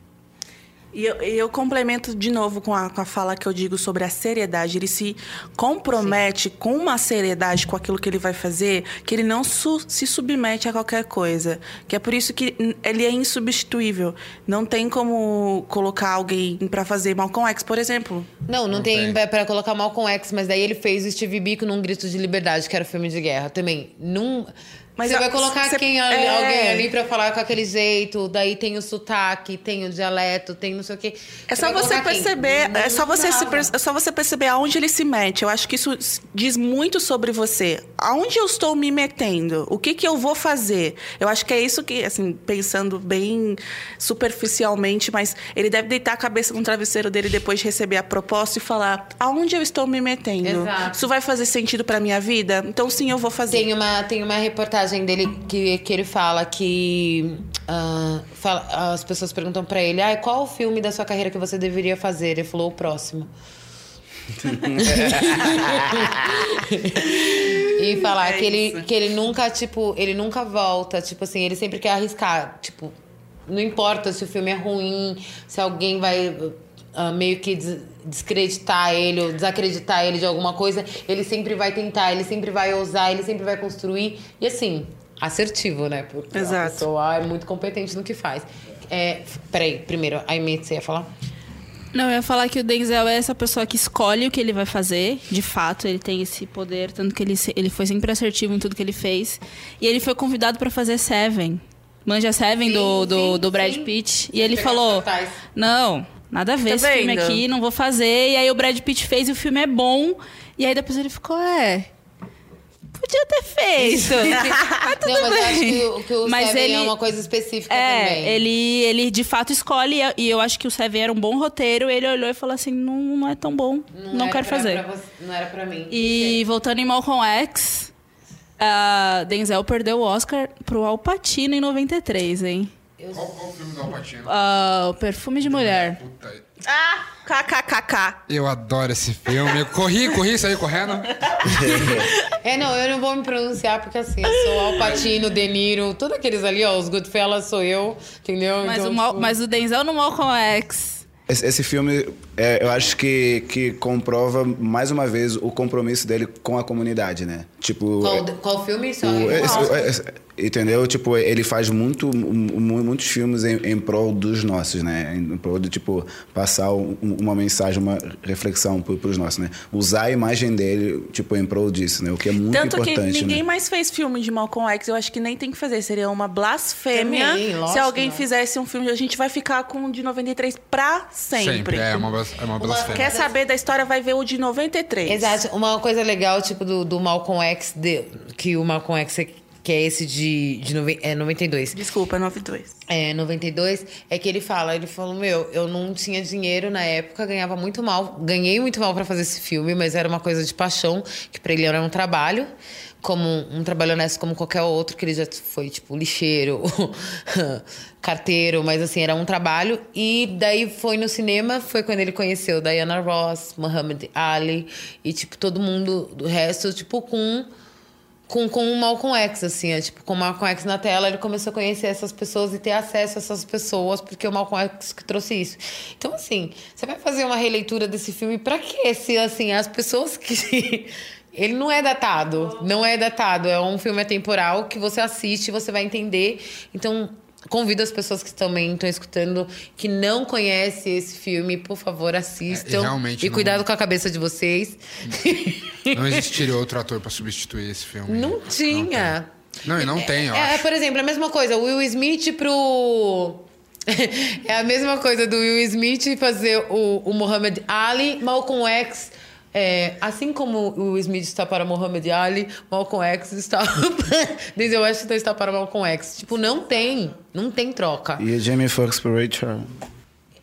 E eu, eu complemento de novo com a, com a fala que eu digo sobre a seriedade. Ele se compromete com uma seriedade com aquilo que ele vai fazer, que ele não su- se submete a qualquer coisa. Que é por isso que ele é insubstituível. Não tem como colocar alguém pra fazer Malcolm X, por exemplo. Não, não, tem, pra colocar Malcolm X, mas daí ele fez o Steve Biko num Grito de Liberdade, que era o filme de guerra. Também, num... Mas você vai colocar você- quem, é. alguém ali pra falar com aquele jeito, daí tem o sotaque, tem o dialeto, tem não sei o quê. É só você perceber, é só você, se é só você perceber aonde ele se mete. Eu acho que isso diz muito sobre você. Aonde eu estou me metendo? O que que eu vou fazer? Eu acho que é isso que, assim, pensando bem superficialmente, mas ele deve deitar a cabeça no travesseiro dele depois de receber a proposta e falar: aonde eu estou me metendo? Exato. Isso vai fazer sentido para minha vida? Então sim, eu vou fazer. Tem uma, tem uma reportagem dele que, que ele fala que ah, fala- as pessoas perguntam pra ele, ah, qual o filme da sua carreira que você deveria fazer? Ele falou o próximo. e falar É que, ele, que ele nunca, tipo, ele nunca volta, tipo assim, ele sempre quer arriscar, tipo, não importa se o filme é ruim, se alguém vai ah, meio que des- descreditar ele ou desacreditar ele de alguma coisa, ele sempre vai tentar, ele sempre vai ousar, ele sempre vai construir. E assim, assertivo, né? Porque a Exato. pessoa é muito competente no que faz. É, peraí, primeiro, a Amy, você ia falar? Não, eu ia falar que o Denzel é essa pessoa que escolhe o que ele vai fazer. De fato, ele tem esse poder, tanto que ele, ele foi sempre assertivo em tudo que ele fez. E ele foi convidado para fazer Seven Manja Seven do, do, do Brad Pitt. E ele falou: Não, nada a ver Tá esse filme vendo? aqui, não vou fazer. E aí o Brad Pitt fez e o filme é bom. E aí depois ele ficou, é. Podia ter feito. mas tudo Não, mas eu acho bem. que o, que o Mas Seven ele- é uma coisa específica É, também. ele, ele de fato escolhe, e eu acho que o Seven era um bom roteiro. Ele olhou e falou assim: não, não é tão bom, não, era quero fazer. você- não era pra mim. E voltando em Malcolm X, a Denzel perdeu o Oscar pro Al Pacino em 93, hein? Qual, qual o filme do Alpatino? Ah, o Perfume de Mulher. Ah, kkkk. Eu adoro esse filme. Eu corri, corri, saí correndo. É, não, eu não vou me pronunciar porque assim, eu sou Al Pacino, De Niro, todos aqueles ali, ó, os Goodfellas sou eu, entendeu? Mas, Então, o, Mal- tipo, mas o Denzel no Malcolm X. Esse, esse filme, é, eu acho que, que comprova mais uma vez o compromisso dele com a comunidade, né? Tipo. Qual, qual filme? Só o- eu- esse- entendeu? Tipo, ele faz muito, mu- muitos filmes em, em prol dos nossos, né? Em prol de, tipo, passar um- uma mensagem, uma reflexão pro, pros nossos, né? Usar a imagem dele, tipo, em prol disso, né? O que é muito Tanto que importante, ninguém né? mais fez filme de Malcolm X. Eu acho que nem tem que fazer. Seria uma blasfêmia Também, lógico, se alguém né? fizesse um filme. A gente vai ficar com o de 93 pra sempre. Sempre, é uma, é uma blasfêmia. Quer saber da história, vai ver o de 93. Exato. Uma coisa legal, tipo, do, do Malcolm X, de- que o Malcolm X, é- que é esse de, de nove- é, 92. Desculpa, 92. É, 92, é que ele fala, ele falou, meu, eu não tinha dinheiro na época, ganhava muito mal, ganhei muito mal pra fazer esse filme, mas era uma coisa de paixão, que pra ele era um trabalho, como um trabalho honesto como qualquer outro, que ele já foi, tipo, lixeiro, carteiro, mas assim, era um trabalho. E daí foi no cinema, foi quando ele conheceu Diana Ross, Muhammad Ali, e, tipo, todo mundo do resto, tipo, com com, com o Malcolm X, assim, é, tipo, com o Malcolm X na tela, ele começou a conhecer essas pessoas e ter acesso a essas pessoas, porque o Malcolm X que trouxe isso. Então, assim, você vai fazer uma releitura desse filme pra quê? Se, assim, as pessoas que... Ele não é datado, não é datado, é um filme atemporal que você assiste você vai entender. Então, convido as pessoas que também estão escutando, que não conhecem esse filme, por favor, assistam. É, e realmente e não- cuidado com a cabeça de vocês. Não existiria outro ator pra substituir esse filme. Não tinha. Não, e não tem, eu É, acho. por exemplo, a mesma coisa, o Will Smith pro. é a mesma coisa do Will Smith fazer o, o Muhammad Ali, Malcolm X. é, assim como o Smith está para Muhammad Ali, Malcolm X está. Denzel Washington está para Malcolm X. Tipo, não tem. Não tem troca. E a Jamie Foxx pro Ray Charles.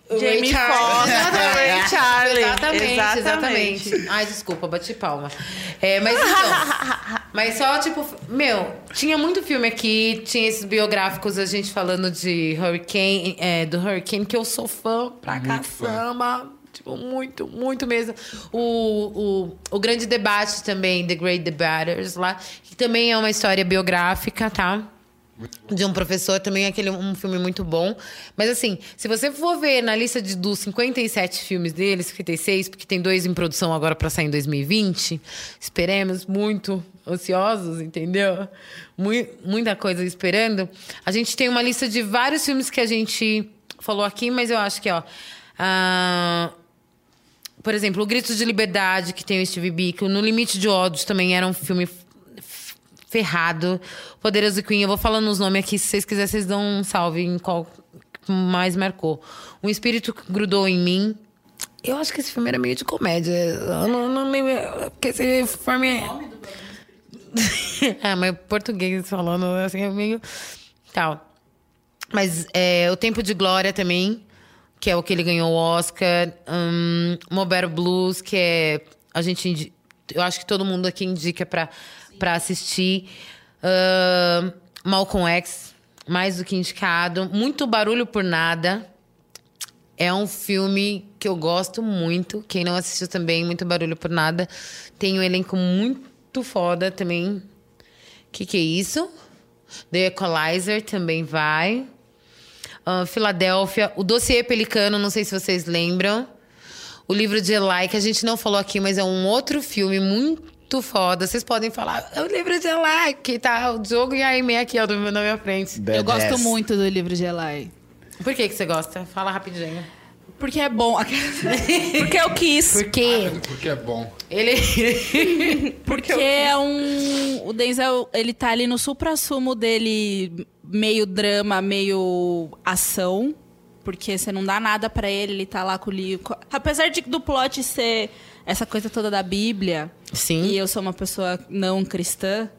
Jamie Foxx, Ray Charlie. Exatamente, Exatamente. exatamente. Ai, desculpa, bati palma. É, mas então. mas só, tipo, meu, tinha muito filme aqui, tinha esses biográficos, a gente falando de Hurricane, é, do Hurricane, que eu sou fã pra Muito fã. Tipo, muito, muito mesmo. O, o, o grande debate também, The Great Debaters, lá, que também é uma história biográfica, tá? de um professor também é aquele um filme muito bom. Mas assim, se você for ver na lista de, dos 57 filmes dele, 56, porque tem dois em produção agora para sair em 2020, esperemos muito ansiosos, entendeu? Mui- muita coisa esperando. A gente tem uma lista de vários filmes que a gente falou aqui, mas eu acho que, ó, ah, por exemplo, O Grito de Liberdade, que tem o Steve Biko, No Limite de Ódios também era um filme ferrado. Poderoso Queen, eu vou falando os nomes aqui, se vocês quiserem, vocês dão um salve em qual mais marcou. Um Espírito Grudou em Mim. Eu acho que esse filme era meio de comédia. Eu não, não lembro. Porque esse filme. é, mas português falando assim é meio. Tal. Mas é, O Tempo de Glória também, que é o que ele ganhou o Oscar. Um, Mobile Blues, que é. A gente. Eu acho que todo mundo aqui indica pra, pra assistir. Ahn, Malcolm X, mais do que indicado. Muito Barulho por Nada. É um filme que eu gosto muito. Quem não assistiu também, muito barulho por nada. Tem um elenco muito foda também. Que que é isso? The Equalizer também vai. Ah, Filadélfia. O Dossiê Pelicano, não sei se vocês lembram. O livro de Eli, que a gente não falou aqui, mas é um outro filme muito foda. Vocês podem falar, é o livro de Eli, que tá o Diogo e a Aimee aqui ó, na minha frente. Eu gosto muito do livro de Eli. Por que, que você gosta? Fala rapidinho. Porque é bom. Porque eu quis. Por quê? Porque é bom. Ele. Porque é um. O Denzel, ele tá ali no supra-sumo dele meio drama, meio ação. Porque você não dá nada pra ele, ele tá lá com o livro. Apesar de, do plot ser essa coisa toda da Bíblia. Sim. E eu sou uma pessoa não cristã.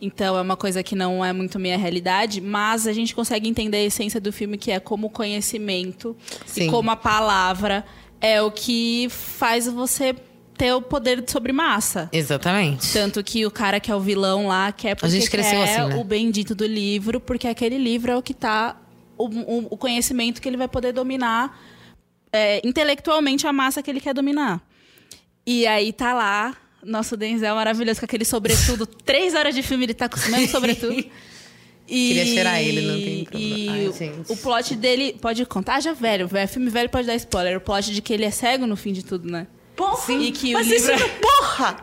Então é uma coisa que não é muito minha realidade, mas a gente consegue entender a essência do filme, que é como o conhecimento Sim. e como a palavra é o que faz você ter o poder sobre massa. Exatamente. Tanto que o cara que é o vilão lá quer porque gente cresceu quer assim, né? o bendito do livro, porque aquele livro é o que tá o, o- o conhecimento que ele vai poder dominar é, intelectualmente a massa que ele quer dominar. E aí tá lá, nosso Denzel maravilhoso com aquele sobretudo. Três horas de filme ele tá com o mesmo sobretudo. E, Queria cheirar ele, não tem problema. E Ai, o- gente. o plot dele pode contar já velho, velho. Filme velho pode dar spoiler. O plot de que ele é cego no fim de tudo, né? Porra! E que mas o livro isso é- não- porra!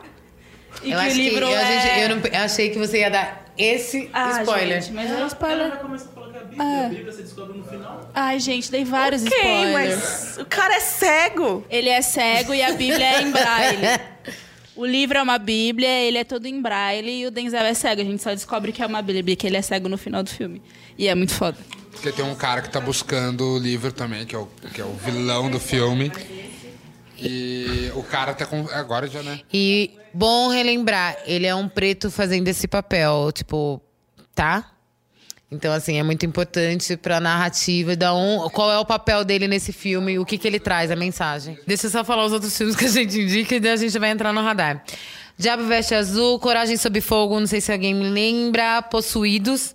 E eu que acho o livro que eu, é... gente, eu, não, eu achei que você ia dar esse Ah, spoiler. gente, mas é spoiler. Ela começa a falar que a Bíblia, É. a Bíblia você descobre no final. Ai, gente, dei vários Ok, spoilers. mas o cara é cego. Ele é cego e a Bíblia é em braille. O livro é uma Bíblia, ele é todo em braille e o Denzel é cego. A gente só descobre que é uma Bíblia, que ele é cego no final do filme. E é muito foda. Porque tem um cara que tá buscando o livro também, que é o, que é o vilão do filme. E o cara tá com. Agora já, né? E bom relembrar, ele é um preto fazendo esse papel, tipo, tá? Então, assim, é muito importante pra narrativa, da um, qual é o papel dele nesse filme, o que, que ele traz, a mensagem. Deixa eu só falar os outros filmes que a gente indica e daí a gente vai entrar no radar. Diabo Veste Azul, Coragem Sob Fogo, não sei se alguém me lembra, Possuídos.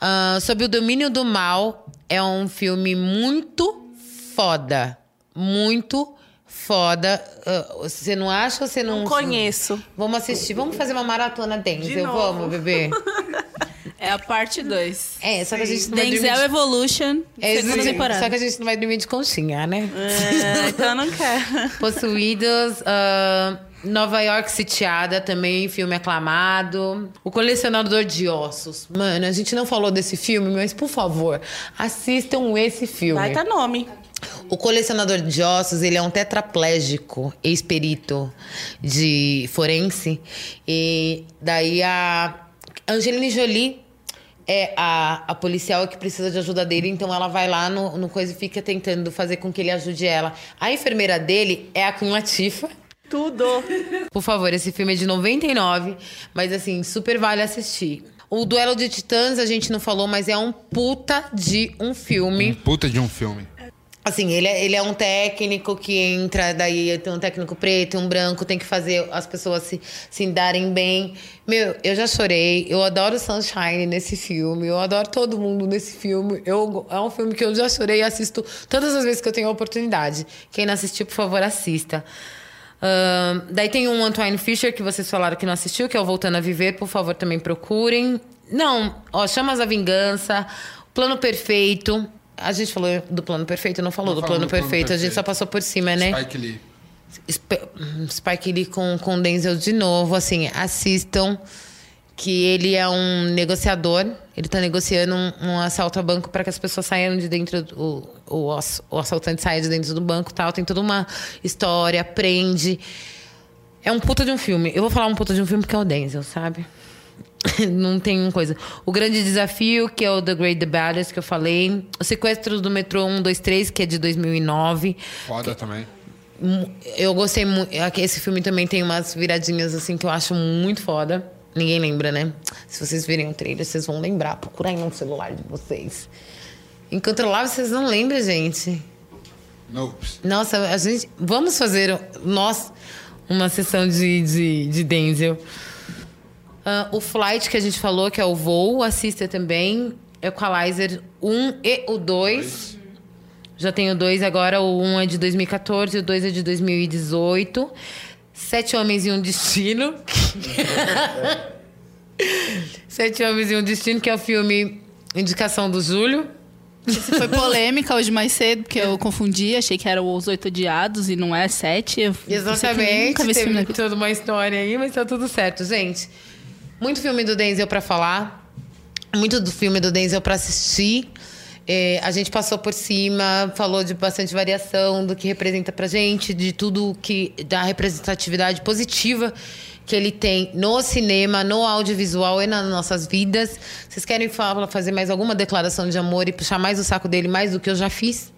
Ah, Sob o Domínio do Mal, é um filme muito foda. Muito foda. Ah, você não acha ou você não... Não conheço. Vamos assistir, vamos fazer uma maratona Denzel, novo. vamos, bebê? É a parte 2. É, só que a gente não vai Denzel dormir de- Evolution, É, segunda sim, temporada. Só que a gente não vai dormir de conchinha, né? É, então eu não quero. Possuídos, ah, Nova York Sitiada, também filme aclamado. O Colecionador de Ossos. Mano, a gente não falou desse filme, mas por favor, assistam esse filme. Vai tá nome. O colecionador de ossos, ele é um tetraplégico, ex-perito de forense. E daí a Angelina Jolie é a, a policial que precisa de ajuda dele, então ela vai lá no, no coisa e fica tentando fazer com que ele ajude ela. A enfermeira dele é a Queen Latifah. Tudo. Por favor, esse filme é de 99, mas assim, super vale assistir. O Duelo de Titãs a gente não falou, mas é um puta de um filme. Puta de um filme. Assim, ele é, ele é um técnico que entra, daí tem um técnico preto um branco, tem que fazer as pessoas se, se darem bem. Meu, eu já chorei, eu adoro Sunshine nesse filme, eu adoro todo mundo nesse filme. Eu, é um filme que eu já chorei e assisto todas as vezes que eu tenho a oportunidade. Quem não assistiu, por favor, assista. Ahn, daí tem um Antoine Fisher que vocês falaram que não assistiu, que é o Voltando a Viver, por favor, também procurem. Não, ó, Chamas da Vingança, Plano Perfeito. A gente falou do Plano Perfeito, não falou Não do Plano do Plano Perfeito, a gente só Perfeito. passou por cima, né? Spike Lee. Sp- Spike Lee com, com Denzel de novo, assim, assistam que ele é um negociador, ele tá negociando um, um assalto a banco para que as pessoas saiam de dentro, do, o, o assaltante saia de dentro do banco e tal, tem toda uma história, prende. É um puta de um filme. Eu vou falar um puta de um filme porque é o Denzel, sabe? Não tem coisa. O Grande Desafio, que é o The Great The Baddest, que eu falei. O Sequestro do Metrô 123, que é de 2009. Foda também. Mu- Eu gostei muito. Esse filme também tem umas viradinhas assim que eu acho muito foda. Ninguém lembra, né? Se vocês virem o trailer, vocês vão lembrar. Procura aí no celular de vocês. Enquanto lá, vocês não lembram, gente. Nope. Nossa, a gente. Vamos fazer nós uma sessão de, de, de Denzel. Ah, o Flight que a gente falou, que é o voo, assista também. Equalizer 1 e o 2. Já tenho dois agora, o 1 é de 2014 e o 2 é de 2018. Sete Homens e um Destino. Sete Homens e um Destino, que é o filme Indicação do Júlio. Isso foi polêmica hoje mais cedo, porque eu confundi, achei que eram os oito odiados e não é sete. Eu Exatamente. Nunca vi esse filme toda uma história aí, mas tá tudo certo, gente. Muito filme do Denzel pra falar. Muito do filme do Denzel pra assistir. É, a gente passou por cima, falou de bastante variação do que representa pra gente, de tudo que. da representatividade positiva que ele tem no cinema, no audiovisual e nas nossas vidas. Vocês querem falar, fazer mais alguma declaração de amor e puxar mais o saco dele mais do que eu já fiz?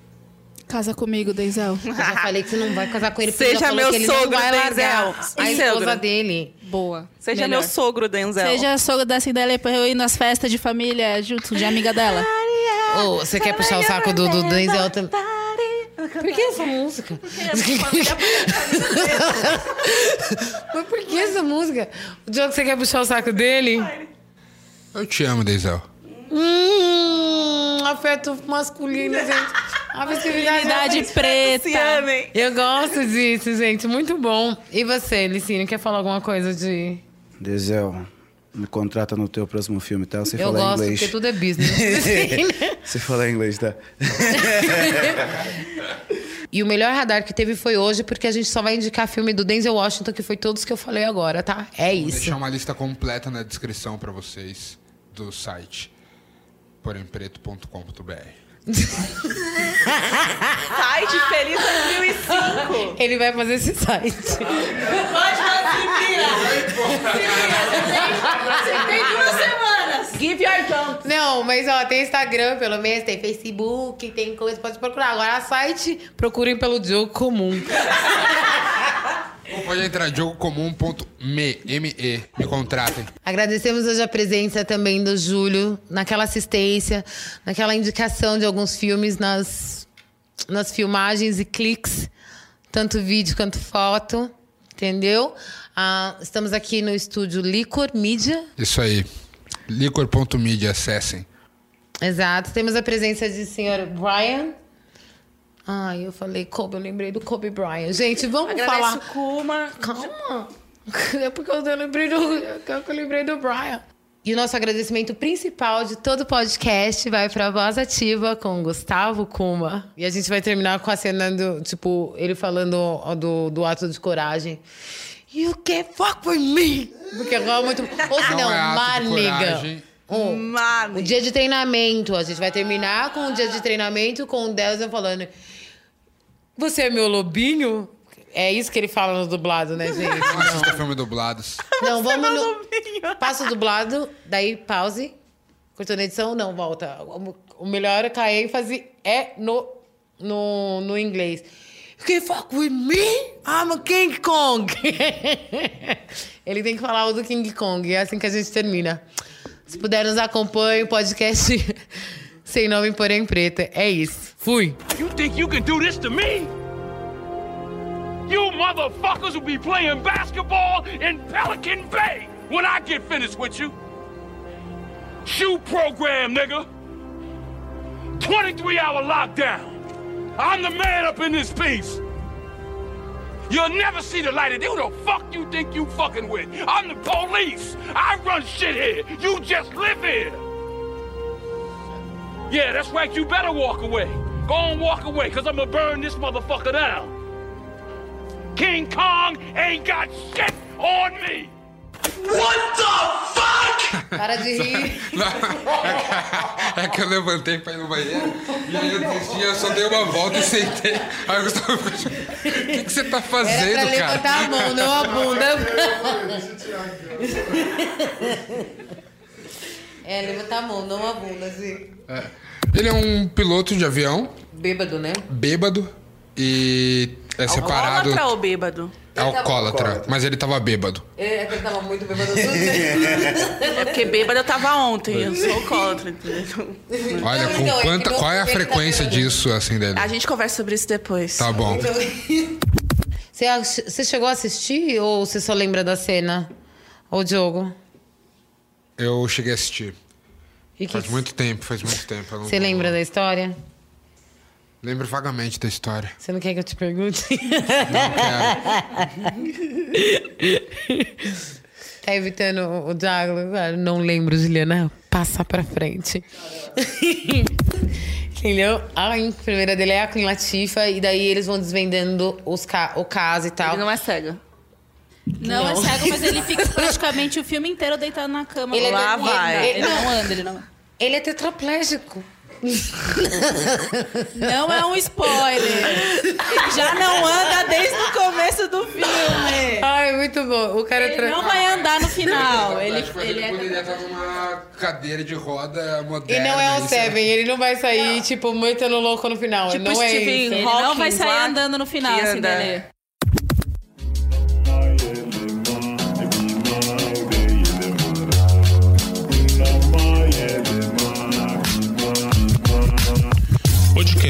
Casa comigo, Denzel. Eu já falei que você não vai casar com ele porque Seja ele já falou meu que ele sogro, não vai largar Denzel. a esposa sogro? dele. Boa. Seja Melhor. meu sogro, Denzel. Seja sogro da Cinderela pra eu ir nas festas de família junto de amiga dela. Ô, você quer puxar o saco do, do Denzel também? Por que essa música? Mas por que essa música? O Diogo, você quer puxar o saco dele? Eu te amo, Denzel. Hum, afeto masculino, gente. A Masculinidade preta. Eu gosto disso, gente. Muito bom. E você, Licínio, quer falar alguma coisa de. Denzel, me contrata no teu próximo filme, tá? Você Eu falar gosto, inglês. porque tudo é business. Você falar inglês, tá? E o melhor radar que teve foi hoje, porque a gente só vai indicar filme do Denzel Washington, que foi todos que eu falei agora, tá? É Vou isso. deixar uma lista completa na descrição pra vocês do site porempreto.com.br. Site Feliz 2005. Ele vai fazer esse site. Pode Você tem duas semanas. Give your jump. Não, mas ó, tem Instagram, pelo menos, tem Facebook, tem coisa, pode procurar. Agora, site, procurem pelo Diogo Comum. Ou pode entrar jogocomum.me, M-E, me contratem. Agradecemos hoje a presença também do Júlio, naquela assistência, naquela indicação de alguns filmes nas, nas filmagens e cliques, tanto vídeo quanto foto, entendeu? Ah, estamos aqui no estúdio Licor Media. Isso aí. Licor.media, acessem. Exato. Temos a presença de senhor Brian. Ai, eu falei Kobe, eu lembrei do Kobe Bryant. Gente, vamos Agradeço falar. o Kuma. Calma. É porque eu lembrei do, é eu lembrei do Brian. E o nosso agradecimento principal de todo o podcast vai pra Voz Ativa com Gustavo Kuma. E a gente vai terminar com a cena do, tipo, ele falando do, do ato de coragem. You can't fuck with me! Porque rola muito. Ou se Não é ato de maniga. coragem. Um, o dia de treinamento. A gente vai terminar com o dia de treinamento com o Delson falando. Você é meu lobinho? É isso que ele fala no dublado, né, gente? Não assista filme dublados. Não, vamos no. Passa o dublado, daí pause. Cortou na edição? Não, volta. O- O melhor é que a ênfase é no, no, no inglês. You can fuck with me? I'm a King Kong. Ele tem que falar o do King Kong. É assim que a gente termina. Se puder, nos acompanhe. O podcast sem nome, porém preta. É isso. Fui. You think you can do this to me? You motherfuckers will be playing basketball in Pelican Bay when I get finished with you. Shoe program, nigga. 23 hour lockdown. I'm the man up in this piece. You'll never see the light of day. Who the fuck you think you fucking with? I'm the police. I run shit here. You just live here. Yeah, that's right. You better walk away. Go on, walk away, because I'm going to burn this motherfucker down. King Kong ain't got shit on me. What the fuck? Para de rir. É que eu levantei pra ir no banheiro e aí eu desisti, eu só dei uma volta e sentei. Aí o Gustavo ficou, o que, que você tá Era pra fazendo, cara? levantar a mão, não a bunda. É, levantar a mão, não a bunda, assim. É. Ele é um piloto de avião, Bêbado, né? bêbado e é separado. Alcoólatra ou bêbado? É alcoólatra, mas ele tava bêbado. É que ele tava muito bêbado. É porque bêbado eu tava ontem. Eu sou alcoólatra, entendeu? Olha, Não, com então, é quanta, meu- qual é a ele tá frequência bêbado. disso, assim, dele? A gente conversa sobre isso depois. Tá bom. Você, ach- você chegou a assistir ou você só lembra da cena? Ô, Diogo? Eu cheguei a assistir. E que Faz que- muito tempo, faz muito tempo. não Você vou- lembra da história? Lembro vagamente da história. Você não quer que eu te pergunte? tá evitando o diálogo? Ah, Não lembro, Juliana. Passa pra frente. Entendeu? A enfermeira dele é a Queen Latifa, e daí eles vão desvendando os ca o caso e tal. Ele não é cega. Não, Não. é cego, mas ele fica praticamente o filme inteiro deitado na cama. Ele é Lá de- vai. ele- Ele não anda, ele não Ele é tetraplégico. Não é um spoiler. Ele já não anda desde o começo do filme. Ai, muito bom. O cara Ele tra- não vai andar no final. Ele, ele ele é... poderia estar numa cadeira de roda E moderna. não é o. Seven, ele não vai sair, tipo, metendo louco no final. Tipo não é Stephen isso. Ele não vai sair andando no final, assim, anda. dele.